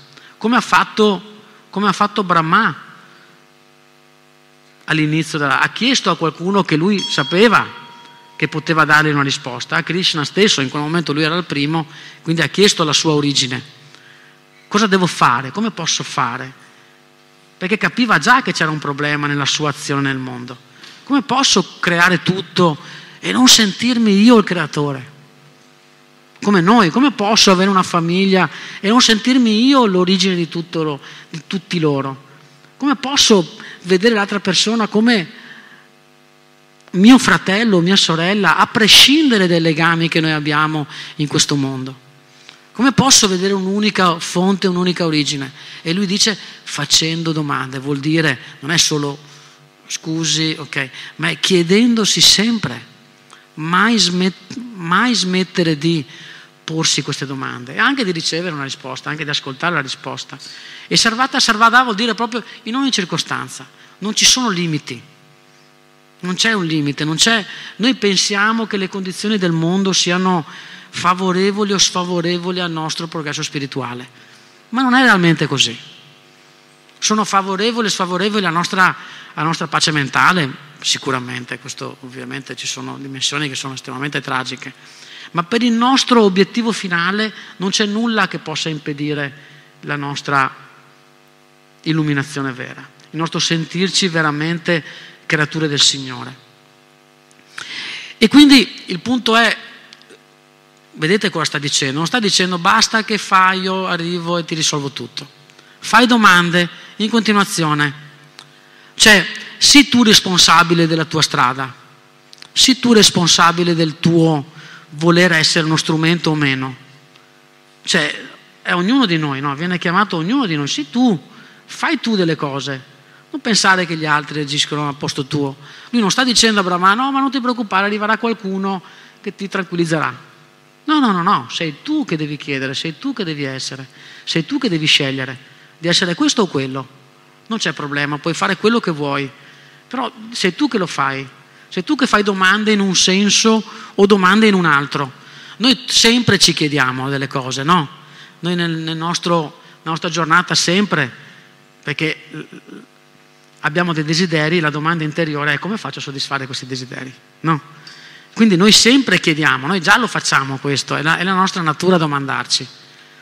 Speaker 1: come ha fatto, come ha fatto Brahma all'inizio, della, ha chiesto a qualcuno che lui sapeva che poteva dargli una risposta, a Krishna stesso, in quel momento lui era il primo, quindi ha chiesto la sua origine. Cosa devo fare? Come posso fare? Perché capiva già che c'era un problema nella sua azione nel mondo. Come posso creare tutto e non sentirmi io il creatore? come noi, come posso avere una famiglia e non sentirmi io l'origine di, lo, di tutti loro? Come posso vedere l'altra persona come mio fratello, mia sorella, a prescindere dai legami che noi abbiamo in questo mondo? Come posso vedere un'unica fonte, un'unica origine? E lui dice facendo domande, vuol dire non è solo scusi, ok, ma è chiedendosi sempre, mai, smet- mai smettere di porsi queste domande e anche di ricevere una risposta, anche di ascoltare la risposta. E servata sarvada vuol dire proprio in ogni circostanza, non ci sono limiti, non c'è un limite, c'è... noi pensiamo che le condizioni del mondo siano favorevoli o sfavorevoli al nostro progresso spirituale, ma non è realmente così. Sono favorevoli o sfavorevoli alla nostra, alla nostra pace mentale? Sicuramente, questo ovviamente ci sono dimensioni che sono estremamente tragiche ma per il nostro obiettivo finale non c'è nulla che possa impedire la nostra illuminazione vera, il nostro sentirci veramente creature del Signore. E quindi il punto è, vedete cosa sta dicendo? Non sta dicendo basta che fai, io arrivo e ti risolvo tutto. Fai domande in continuazione. Cioè, sii tu responsabile della tua strada, sii tu responsabile del tuo voler essere uno strumento o meno. Cioè, è ognuno di noi, no? Viene chiamato ognuno di noi. Sì, tu, fai tu delle cose. Non pensare che gli altri agiscono al posto tuo. Lui non sta dicendo a Brahma, no, ma non ti preoccupare, arriverà qualcuno che ti tranquillizzerà. No, no, no, no, sei tu che devi chiedere, sei tu che devi essere, sei tu che devi scegliere di essere questo o quello. Non c'è problema, puoi fare quello che vuoi, però sei tu che lo fai. Sei tu che fai domande in un senso o domande in un altro. Noi sempre ci chiediamo delle cose, no? Noi nel, nel nostro, nella nostra giornata sempre, perché abbiamo dei desideri, la domanda interiore è come faccio a soddisfare questi desideri? No? Quindi noi sempre chiediamo, noi già lo facciamo questo, è la, è la nostra natura domandarci.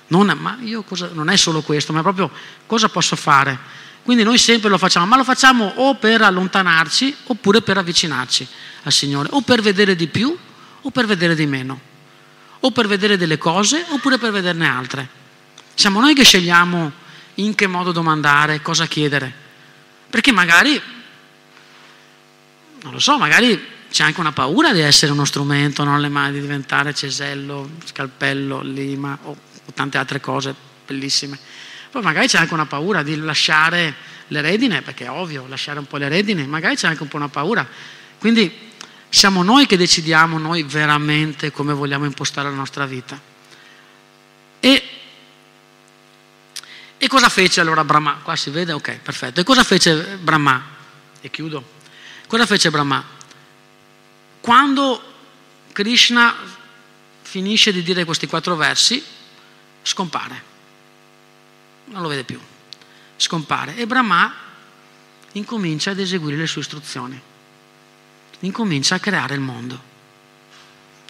Speaker 1: Non, ma io cosa, non è solo questo, ma proprio cosa posso fare? Quindi noi sempre lo facciamo, ma lo facciamo o per allontanarci oppure per avvicinarci al Signore, o per vedere di più o per vedere di meno, o per vedere delle cose oppure per vederne altre. Siamo noi che scegliamo in che modo domandare, cosa chiedere, perché magari, non lo so, magari c'è anche una paura di essere uno strumento, non le mani, di diventare cesello, scalpello, lima o, o tante altre cose bellissime poi magari c'è anche una paura di lasciare le redine, perché è ovvio, lasciare un po' le redine, magari c'è anche un po' una paura. Quindi siamo noi che decidiamo noi veramente come vogliamo impostare la nostra vita. E, e cosa fece allora Brahma? Qua si vede? Ok, perfetto. E cosa fece Brahma? E chiudo. Cosa fece Brahma? Quando Krishna finisce di dire questi quattro versi, scompare non lo vede più, scompare. E Brahma incomincia ad eseguire le sue istruzioni, incomincia a creare il mondo,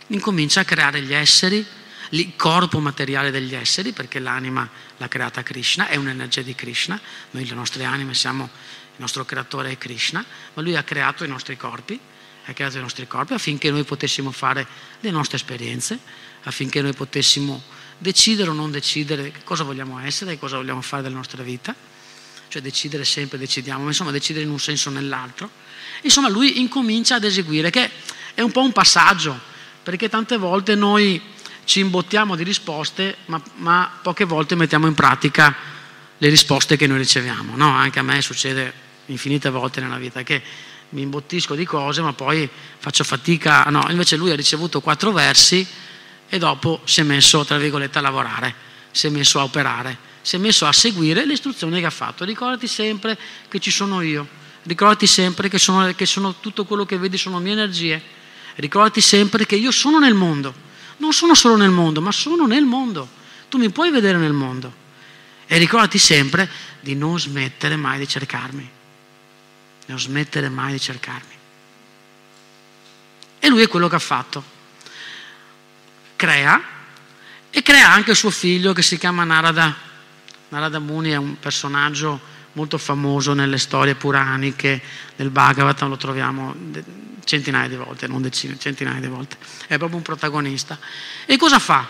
Speaker 1: incomincia a creare gli esseri, il corpo materiale degli esseri, perché l'anima l'ha creata Krishna, è un'energia di Krishna, noi le nostre anime siamo, il nostro creatore è Krishna, ma lui ha creato i nostri corpi ha creato i nostri corpi affinché noi potessimo fare le nostre esperienze, affinché noi potessimo decidere o non decidere cosa vogliamo essere, che cosa vogliamo fare della nostra vita, cioè decidere sempre, decidiamo, ma insomma decidere in un senso o nell'altro. Insomma lui incomincia ad eseguire, che è un po' un passaggio, perché tante volte noi ci imbottiamo di risposte, ma, ma poche volte mettiamo in pratica le risposte che noi riceviamo. No? Anche a me succede infinite volte nella vita che mi imbottisco di cose, ma poi faccio fatica. No, invece lui ha ricevuto quattro versi e dopo si è messo, tra virgolette, a lavorare, si è messo a operare, si è messo a seguire le istruzioni che ha fatto. Ricordati sempre che ci sono io, ricordati sempre che, sono, che sono, tutto quello che vedi sono mie energie, ricordati sempre che io sono nel mondo, non sono solo nel mondo, ma sono nel mondo. Tu mi puoi vedere nel mondo. E ricordati sempre di non smettere mai di cercarmi non smettere mai di cercarmi. E lui è quello che ha fatto. Crea e crea anche suo figlio che si chiama Narada. Narada Muni è un personaggio molto famoso nelle storie puraniche del Bhagavatam, lo troviamo centinaia di volte, non decine, centinaia di volte. È proprio un protagonista. E cosa fa?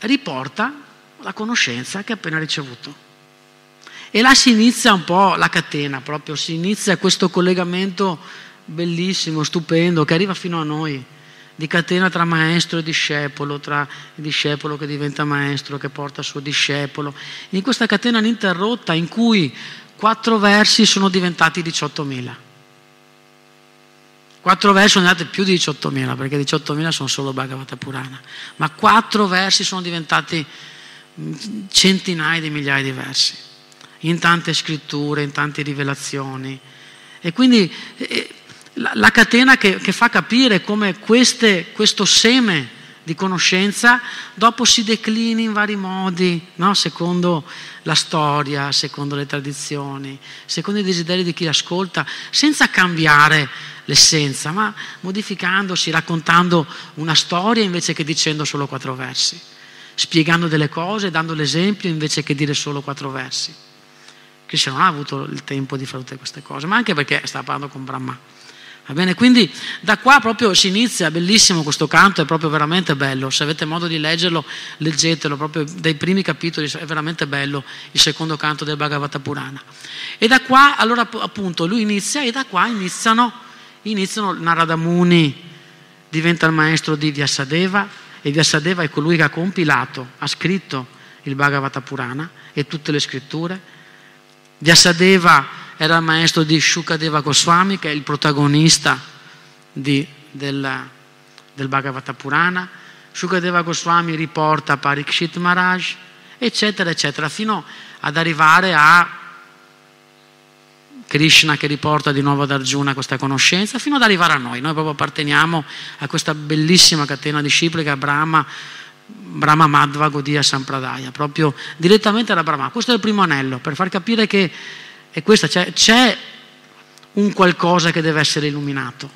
Speaker 1: Riporta la conoscenza che ha appena ricevuto. E là si inizia un po' la catena, proprio si inizia questo collegamento bellissimo, stupendo, che arriva fino a noi, di catena tra maestro e discepolo, tra discepolo che diventa maestro, che porta suo discepolo, in questa catena ininterrotta in cui quattro versi sono diventati 18.000. Quattro versi sono diventati più di 18.000, perché 18.000 sono solo Bhagavata Purana, ma quattro versi sono diventati centinaia di migliaia di versi in tante scritture, in tante rivelazioni. E quindi eh, la, la, catena che, che, fa capire come queste, questo seme di conoscenza dopo si declini in vari modi, no? secondo la storia, secondo le tradizioni, secondo i desideri di chi ascolta, senza cambiare l'essenza, ma modificandosi, raccontando una storia invece che dicendo solo quattro versi, spiegando delle cose, dando l'esempio invece che dire solo quattro versi. Krishna non ha avuto il tempo di fare tutte queste cose, ma anche perché stava parlando con Brahma. Bene? Quindi da qua proprio si inizia, bellissimo questo canto, è proprio veramente bello. Se avete modo di leggerlo, leggetelo, proprio dai primi capitoli, è veramente bello il secondo canto del Bhagavata Purana. E da qua, allora appunto, lui inizia e da qua iniziano, iniziano Narada Muni, diventa il maestro di Vyasadeva e Vyasadeva è colui che ha compilato, ha scritto il Bhagavata Purana e tutte le scritture Vyasadeva era il maestro di Shukadeva Goswami, che è il protagonista di, del, del Bhagavata Purana. Shukadeva Goswami riporta Parikshit Maharaj, eccetera, eccetera, fino ad arrivare a Krishna che riporta di nuovo ad Arjuna questa conoscenza, fino ad arrivare a noi. Noi proprio apparteniamo a questa bellissima catena disciplica, Brahma, Brahma Madhva Godiya Sampradaya, proprio direttamente da Brahma. Questo è il primo anello, per far capire che è questa, cioè, c'è un qualcosa che deve essere illuminato.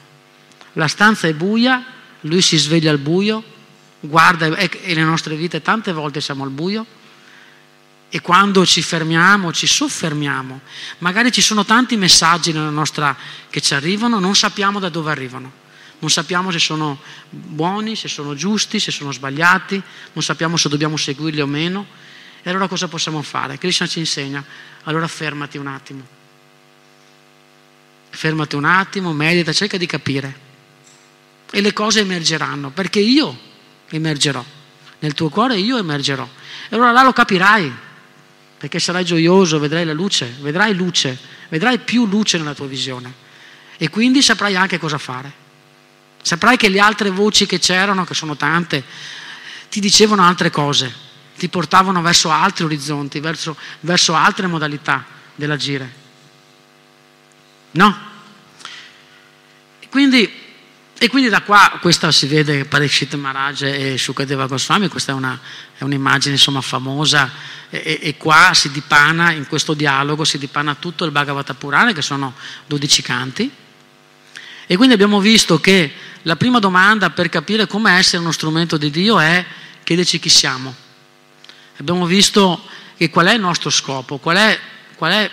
Speaker 1: La stanza è buia, lui si sveglia al buio, guarda e le nostre vite tante volte siamo al buio e quando ci fermiamo, ci soffermiamo, magari ci sono tanti messaggi nella nostra, che ci arrivano, non sappiamo da dove arrivano non sappiamo se sono buoni, se sono giusti, se sono sbagliati, non sappiamo se dobbiamo seguirli o meno. E allora cosa possiamo fare? Krishna ci insegna, allora fermati un attimo. Fermati un attimo, medita, cerca di capire. E le cose emergeranno, perché io emergerò. Nel tuo cuore io emergerò. E allora là lo capirai, perché sarai gioioso, vedrai la luce, vedrai luce, vedrai più luce nella tua visione. E quindi saprai anche cosa fare. Saprai che le altre voci che c'erano, che sono tante, ti dicevano altre cose, ti portavano verso altri orizzonti, verso, verso altre modalità dell'agire. No? E quindi, e quindi, da qua, questa si vede Parikshit Maharaj e Shukadeva Goswami, questa è, una, è un'immagine insomma famosa e, e, qua si dipana, in questo dialogo si dipana tutto il Bhagavata Purana che sono 12 canti e quindi abbiamo visto che la prima domanda per capire come essere uno strumento di Dio è chiederci chi siamo. Abbiamo visto che qual è il nostro scopo, qual è, qual è,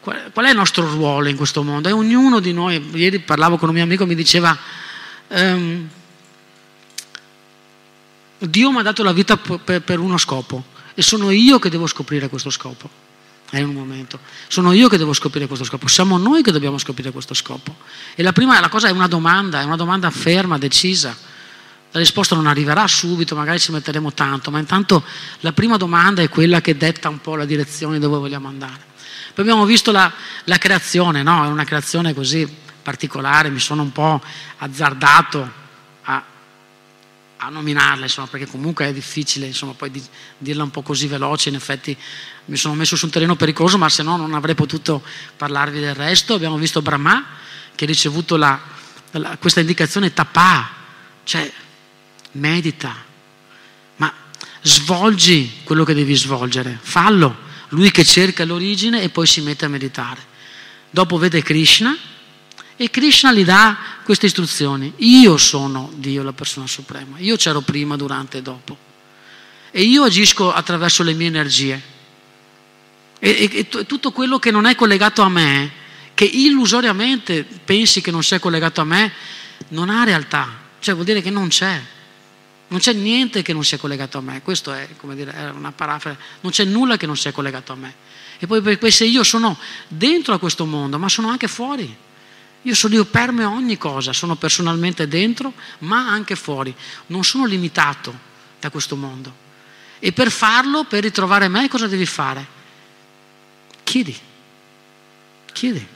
Speaker 1: qual, è il nostro ruolo in questo mondo? E ognuno di noi, ieri parlavo con un mio amico, mi diceva, ehm, Dio mi ha dato la vita per, per uno scopo e sono io che devo scoprire questo scopo. È un momento. Sono io che devo scoprire questo scopo, siamo noi che dobbiamo scoprire questo scopo. E la prima la cosa è una domanda, è una domanda ferma, decisa. La risposta non arriverà subito, magari ci metteremo tanto, ma intanto la prima domanda è quella che detta un po' la direzione dove vogliamo andare. Poi abbiamo visto la, la creazione, no? È una creazione così particolare, mi sono un po' azzardato a a nominarla, insomma, perché comunque è difficile insomma, poi di, dirla un po' così veloce, in effetti mi sono messo su un terreno pericoloso, ma se no non avrei potuto parlarvi del resto. Abbiamo visto Brahma che ha ricevuto la, la, questa indicazione tapà, cioè medita, ma svolgi quello che devi svolgere, fallo. Lui che cerca l'origine e poi si mette a meditare. Dopo vede Krishna e Krishna gli dà queste istruzioni. Io sono Dio, la persona suprema. Io c'ero prima, durante e dopo. E io agisco attraverso le mie energie. E, e, e tutto quello che non è collegato a me, che illusoriamente pensi che non sia collegato a me, non ha realtà. Cioè vuol dire che non c'è. Non c'è niente che non sia collegato a me. Questo è, come dire, è una parafrasi. Non c'è nulla che non sia collegato a me. E poi, poi se io sono dentro a questo mondo, ma sono anche fuori. Io sono io per me ogni cosa, sono personalmente dentro, ma anche fuori. Non sono limitato da questo mondo. E per farlo, per ritrovare me, cosa devi fare? Chiedi. Chiedi.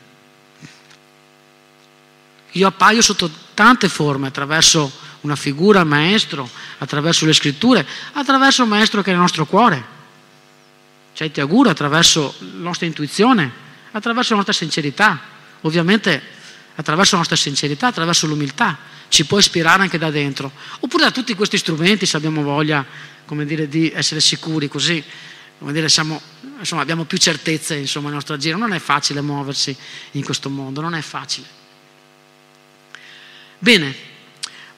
Speaker 1: Io appaio sotto tante forme, attraverso una figura, maestro, attraverso le scritture, attraverso il maestro che è nel nostro cuore. Cioè ti auguro attraverso la nostra intuizione, attraverso la nostra sincerità. Ovviamente attraverso la nostra sincerità, attraverso l'umiltà, ci può ispirare anche da dentro. Oppure da tutti questi strumenti, se abbiamo voglia, come dire, di essere sicuri, così, come dire, siamo, insomma, abbiamo più certezze insomma, nel nostro agire. Non è facile muoversi in questo mondo, non è facile. Bene,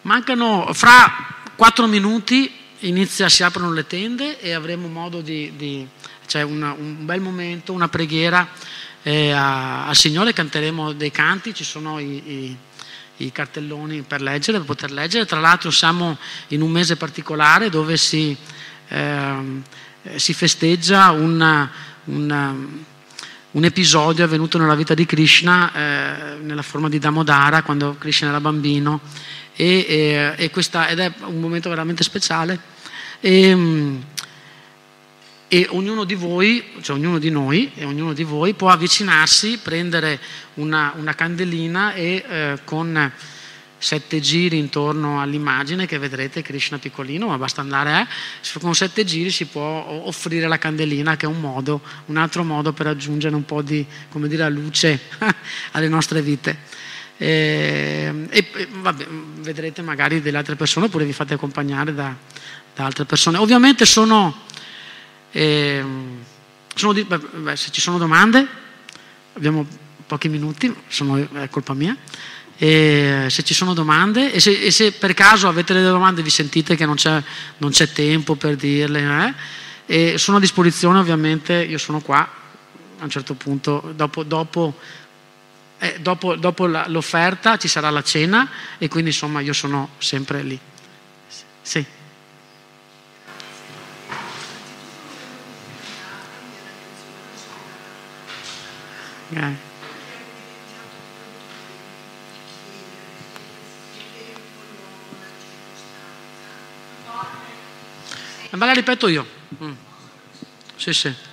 Speaker 1: mancano fra quattro minuti inizia, si aprono le tende e avremo modo di, di cioè una, un bel momento, una preghiera eh, al Signore canteremo dei canti, ci sono i, i, i, cartelloni per leggere, per poter leggere. Tra l'altro siamo in un mese particolare dove si, eh, si festeggia una, un episodio avvenuto nella vita di Krishna eh, nella forma di Damodara quando Krishna era bambino e, e, e questa, ed è un momento veramente speciale. E, e ognuno di voi, cioè ognuno di noi e ognuno di voi può avvicinarsi, prendere una, una candelina e eh, con sette giri intorno all'immagine che vedrete Krishna piccolino, ma basta andare, eh, con sette giri si può offrire la candelina che è un modo, un altro modo per aggiungere un po' di, come dire, luce alle nostre vite. E, e vabbè, vedrete magari delle altre persone oppure vi fate accompagnare da, da altre persone. Ovviamente sono e, di, beh, se ci sono domande, abbiamo pochi minuti, sono, è colpa mia. E se ci sono domande e se, e se, per caso avete delle domande vi sentite che non c'è, non c'è tempo per dirle, eh, sono a disposizione ovviamente, io sono qua a un certo punto, dopo, dopo, eh, dopo, dopo la, l'offerta ci sarà la cena e quindi insomma io sono sempre lì. Sì. Eh. Ma la ripeto io. Mm. Sì, sì.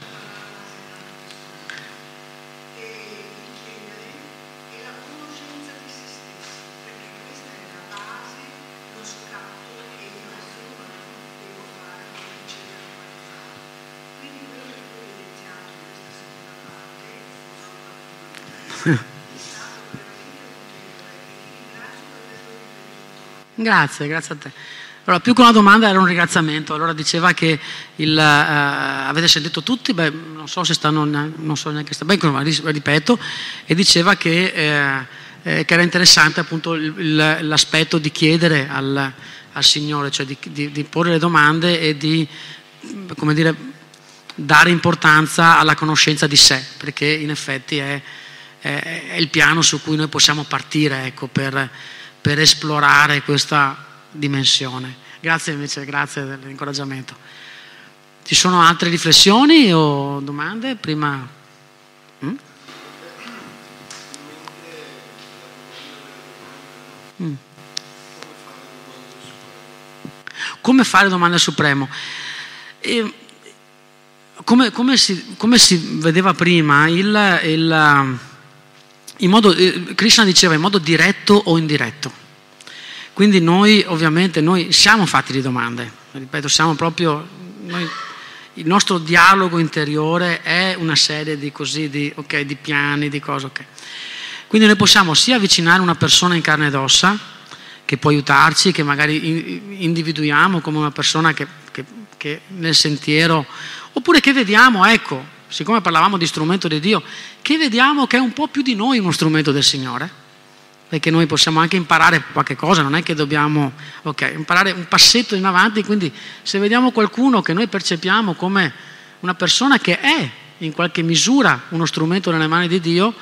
Speaker 1: Grazie, grazie a te. Allora, più che una domanda era un ringraziamento. Allora diceva che il, uh, avete sentito tutti, beh, non so se stanno, non so neanche sta, beh, ripeto, e diceva che, eh, eh, che era interessante appunto l'aspetto di chiedere al, al Signore, cioè di, di, di, porre le domande e di, come dire, dare importanza alla conoscenza di sé, perché in effetti è, è, il piano su cui noi possiamo partire ecco, per, per esplorare questa dimensione. Grazie invece, grazie dell'incoraggiamento. Ci sono altre riflessioni o domande prima? Mm? Mm. Come fare domande al Supremo? E, come, come, si, come, si, vedeva prima, il, il, modo, eh, Krishna diceva in modo diretto o indiretto. Quindi noi ovviamente noi siamo fatti di domande, ripeto, siamo proprio, noi, il nostro dialogo interiore è una serie di, così, di, okay, di piani, di cose. Okay. Quindi noi possiamo sia avvicinare una persona in carne ed ossa, che può aiutarci, che magari individuiamo come una persona che, che, che nel sentiero, oppure che vediamo, ecco, siccome parlavamo di strumento di Dio, che vediamo che è un po' più di noi uno strumento del Signore, perché noi possiamo anche imparare qualche cosa, non è che dobbiamo okay, imparare un passetto in avanti, quindi se vediamo qualcuno che noi percepiamo come una persona che è in qualche misura uno strumento nelle mani di Dio,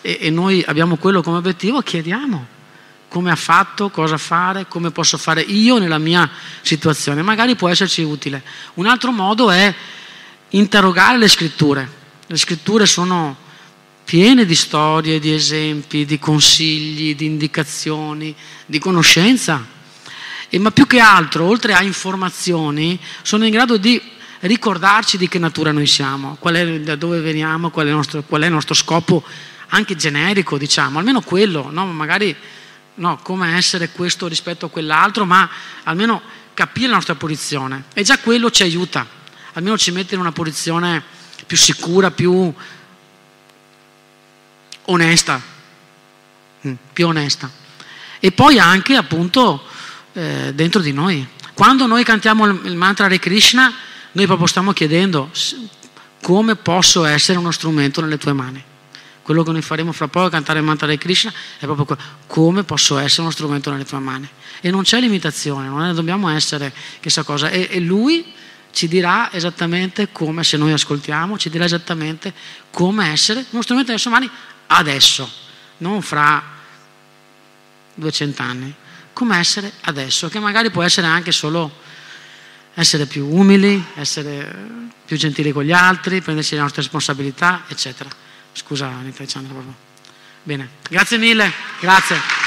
Speaker 1: e, e noi abbiamo quello come obiettivo, chiediamo come ha fatto, cosa fare, come posso fare io nella mia situazione. Magari può esserci utile. Un altro modo è interrogare le scritture. Le scritture sono piene di storie, di esempi, di consigli, di indicazioni, di conoscenza. E, ma più che altro, oltre a informazioni, sono in grado di ricordarci di che natura noi siamo, è, da dove veniamo, qual è, nostro, qual è il nostro scopo anche generico, diciamo, almeno quello, no? magari no, come essere questo rispetto a quell'altro, ma almeno capire la nostra posizione. E già quello ci aiuta, almeno ci mette in una posizione più sicura, più onesta, mm, più onesta. E poi anche appunto eh, dentro di noi. Quando noi cantiamo il mantra Hare Krishna, noi proprio stiamo chiedendo come posso essere uno strumento nelle tue mani. Quello che noi faremo fra poco, cantare il mantra di Krishna, è proprio quello. Come posso essere uno strumento nelle tue mani? E non c'è limitazione, non dobbiamo essere chissà cosa. E, e lui ci dirà esattamente come, se noi ascoltiamo, ci dirà esattamente come essere uno strumento nelle sue mani adesso, non fra 200 anni. Come essere adesso, che magari può essere anche solo essere più umili, essere più gentili con gli altri, prendersi le nostre responsabilità, eccetera. Scusa Anita Alessandra, proprio. Bene, grazie mille, grazie.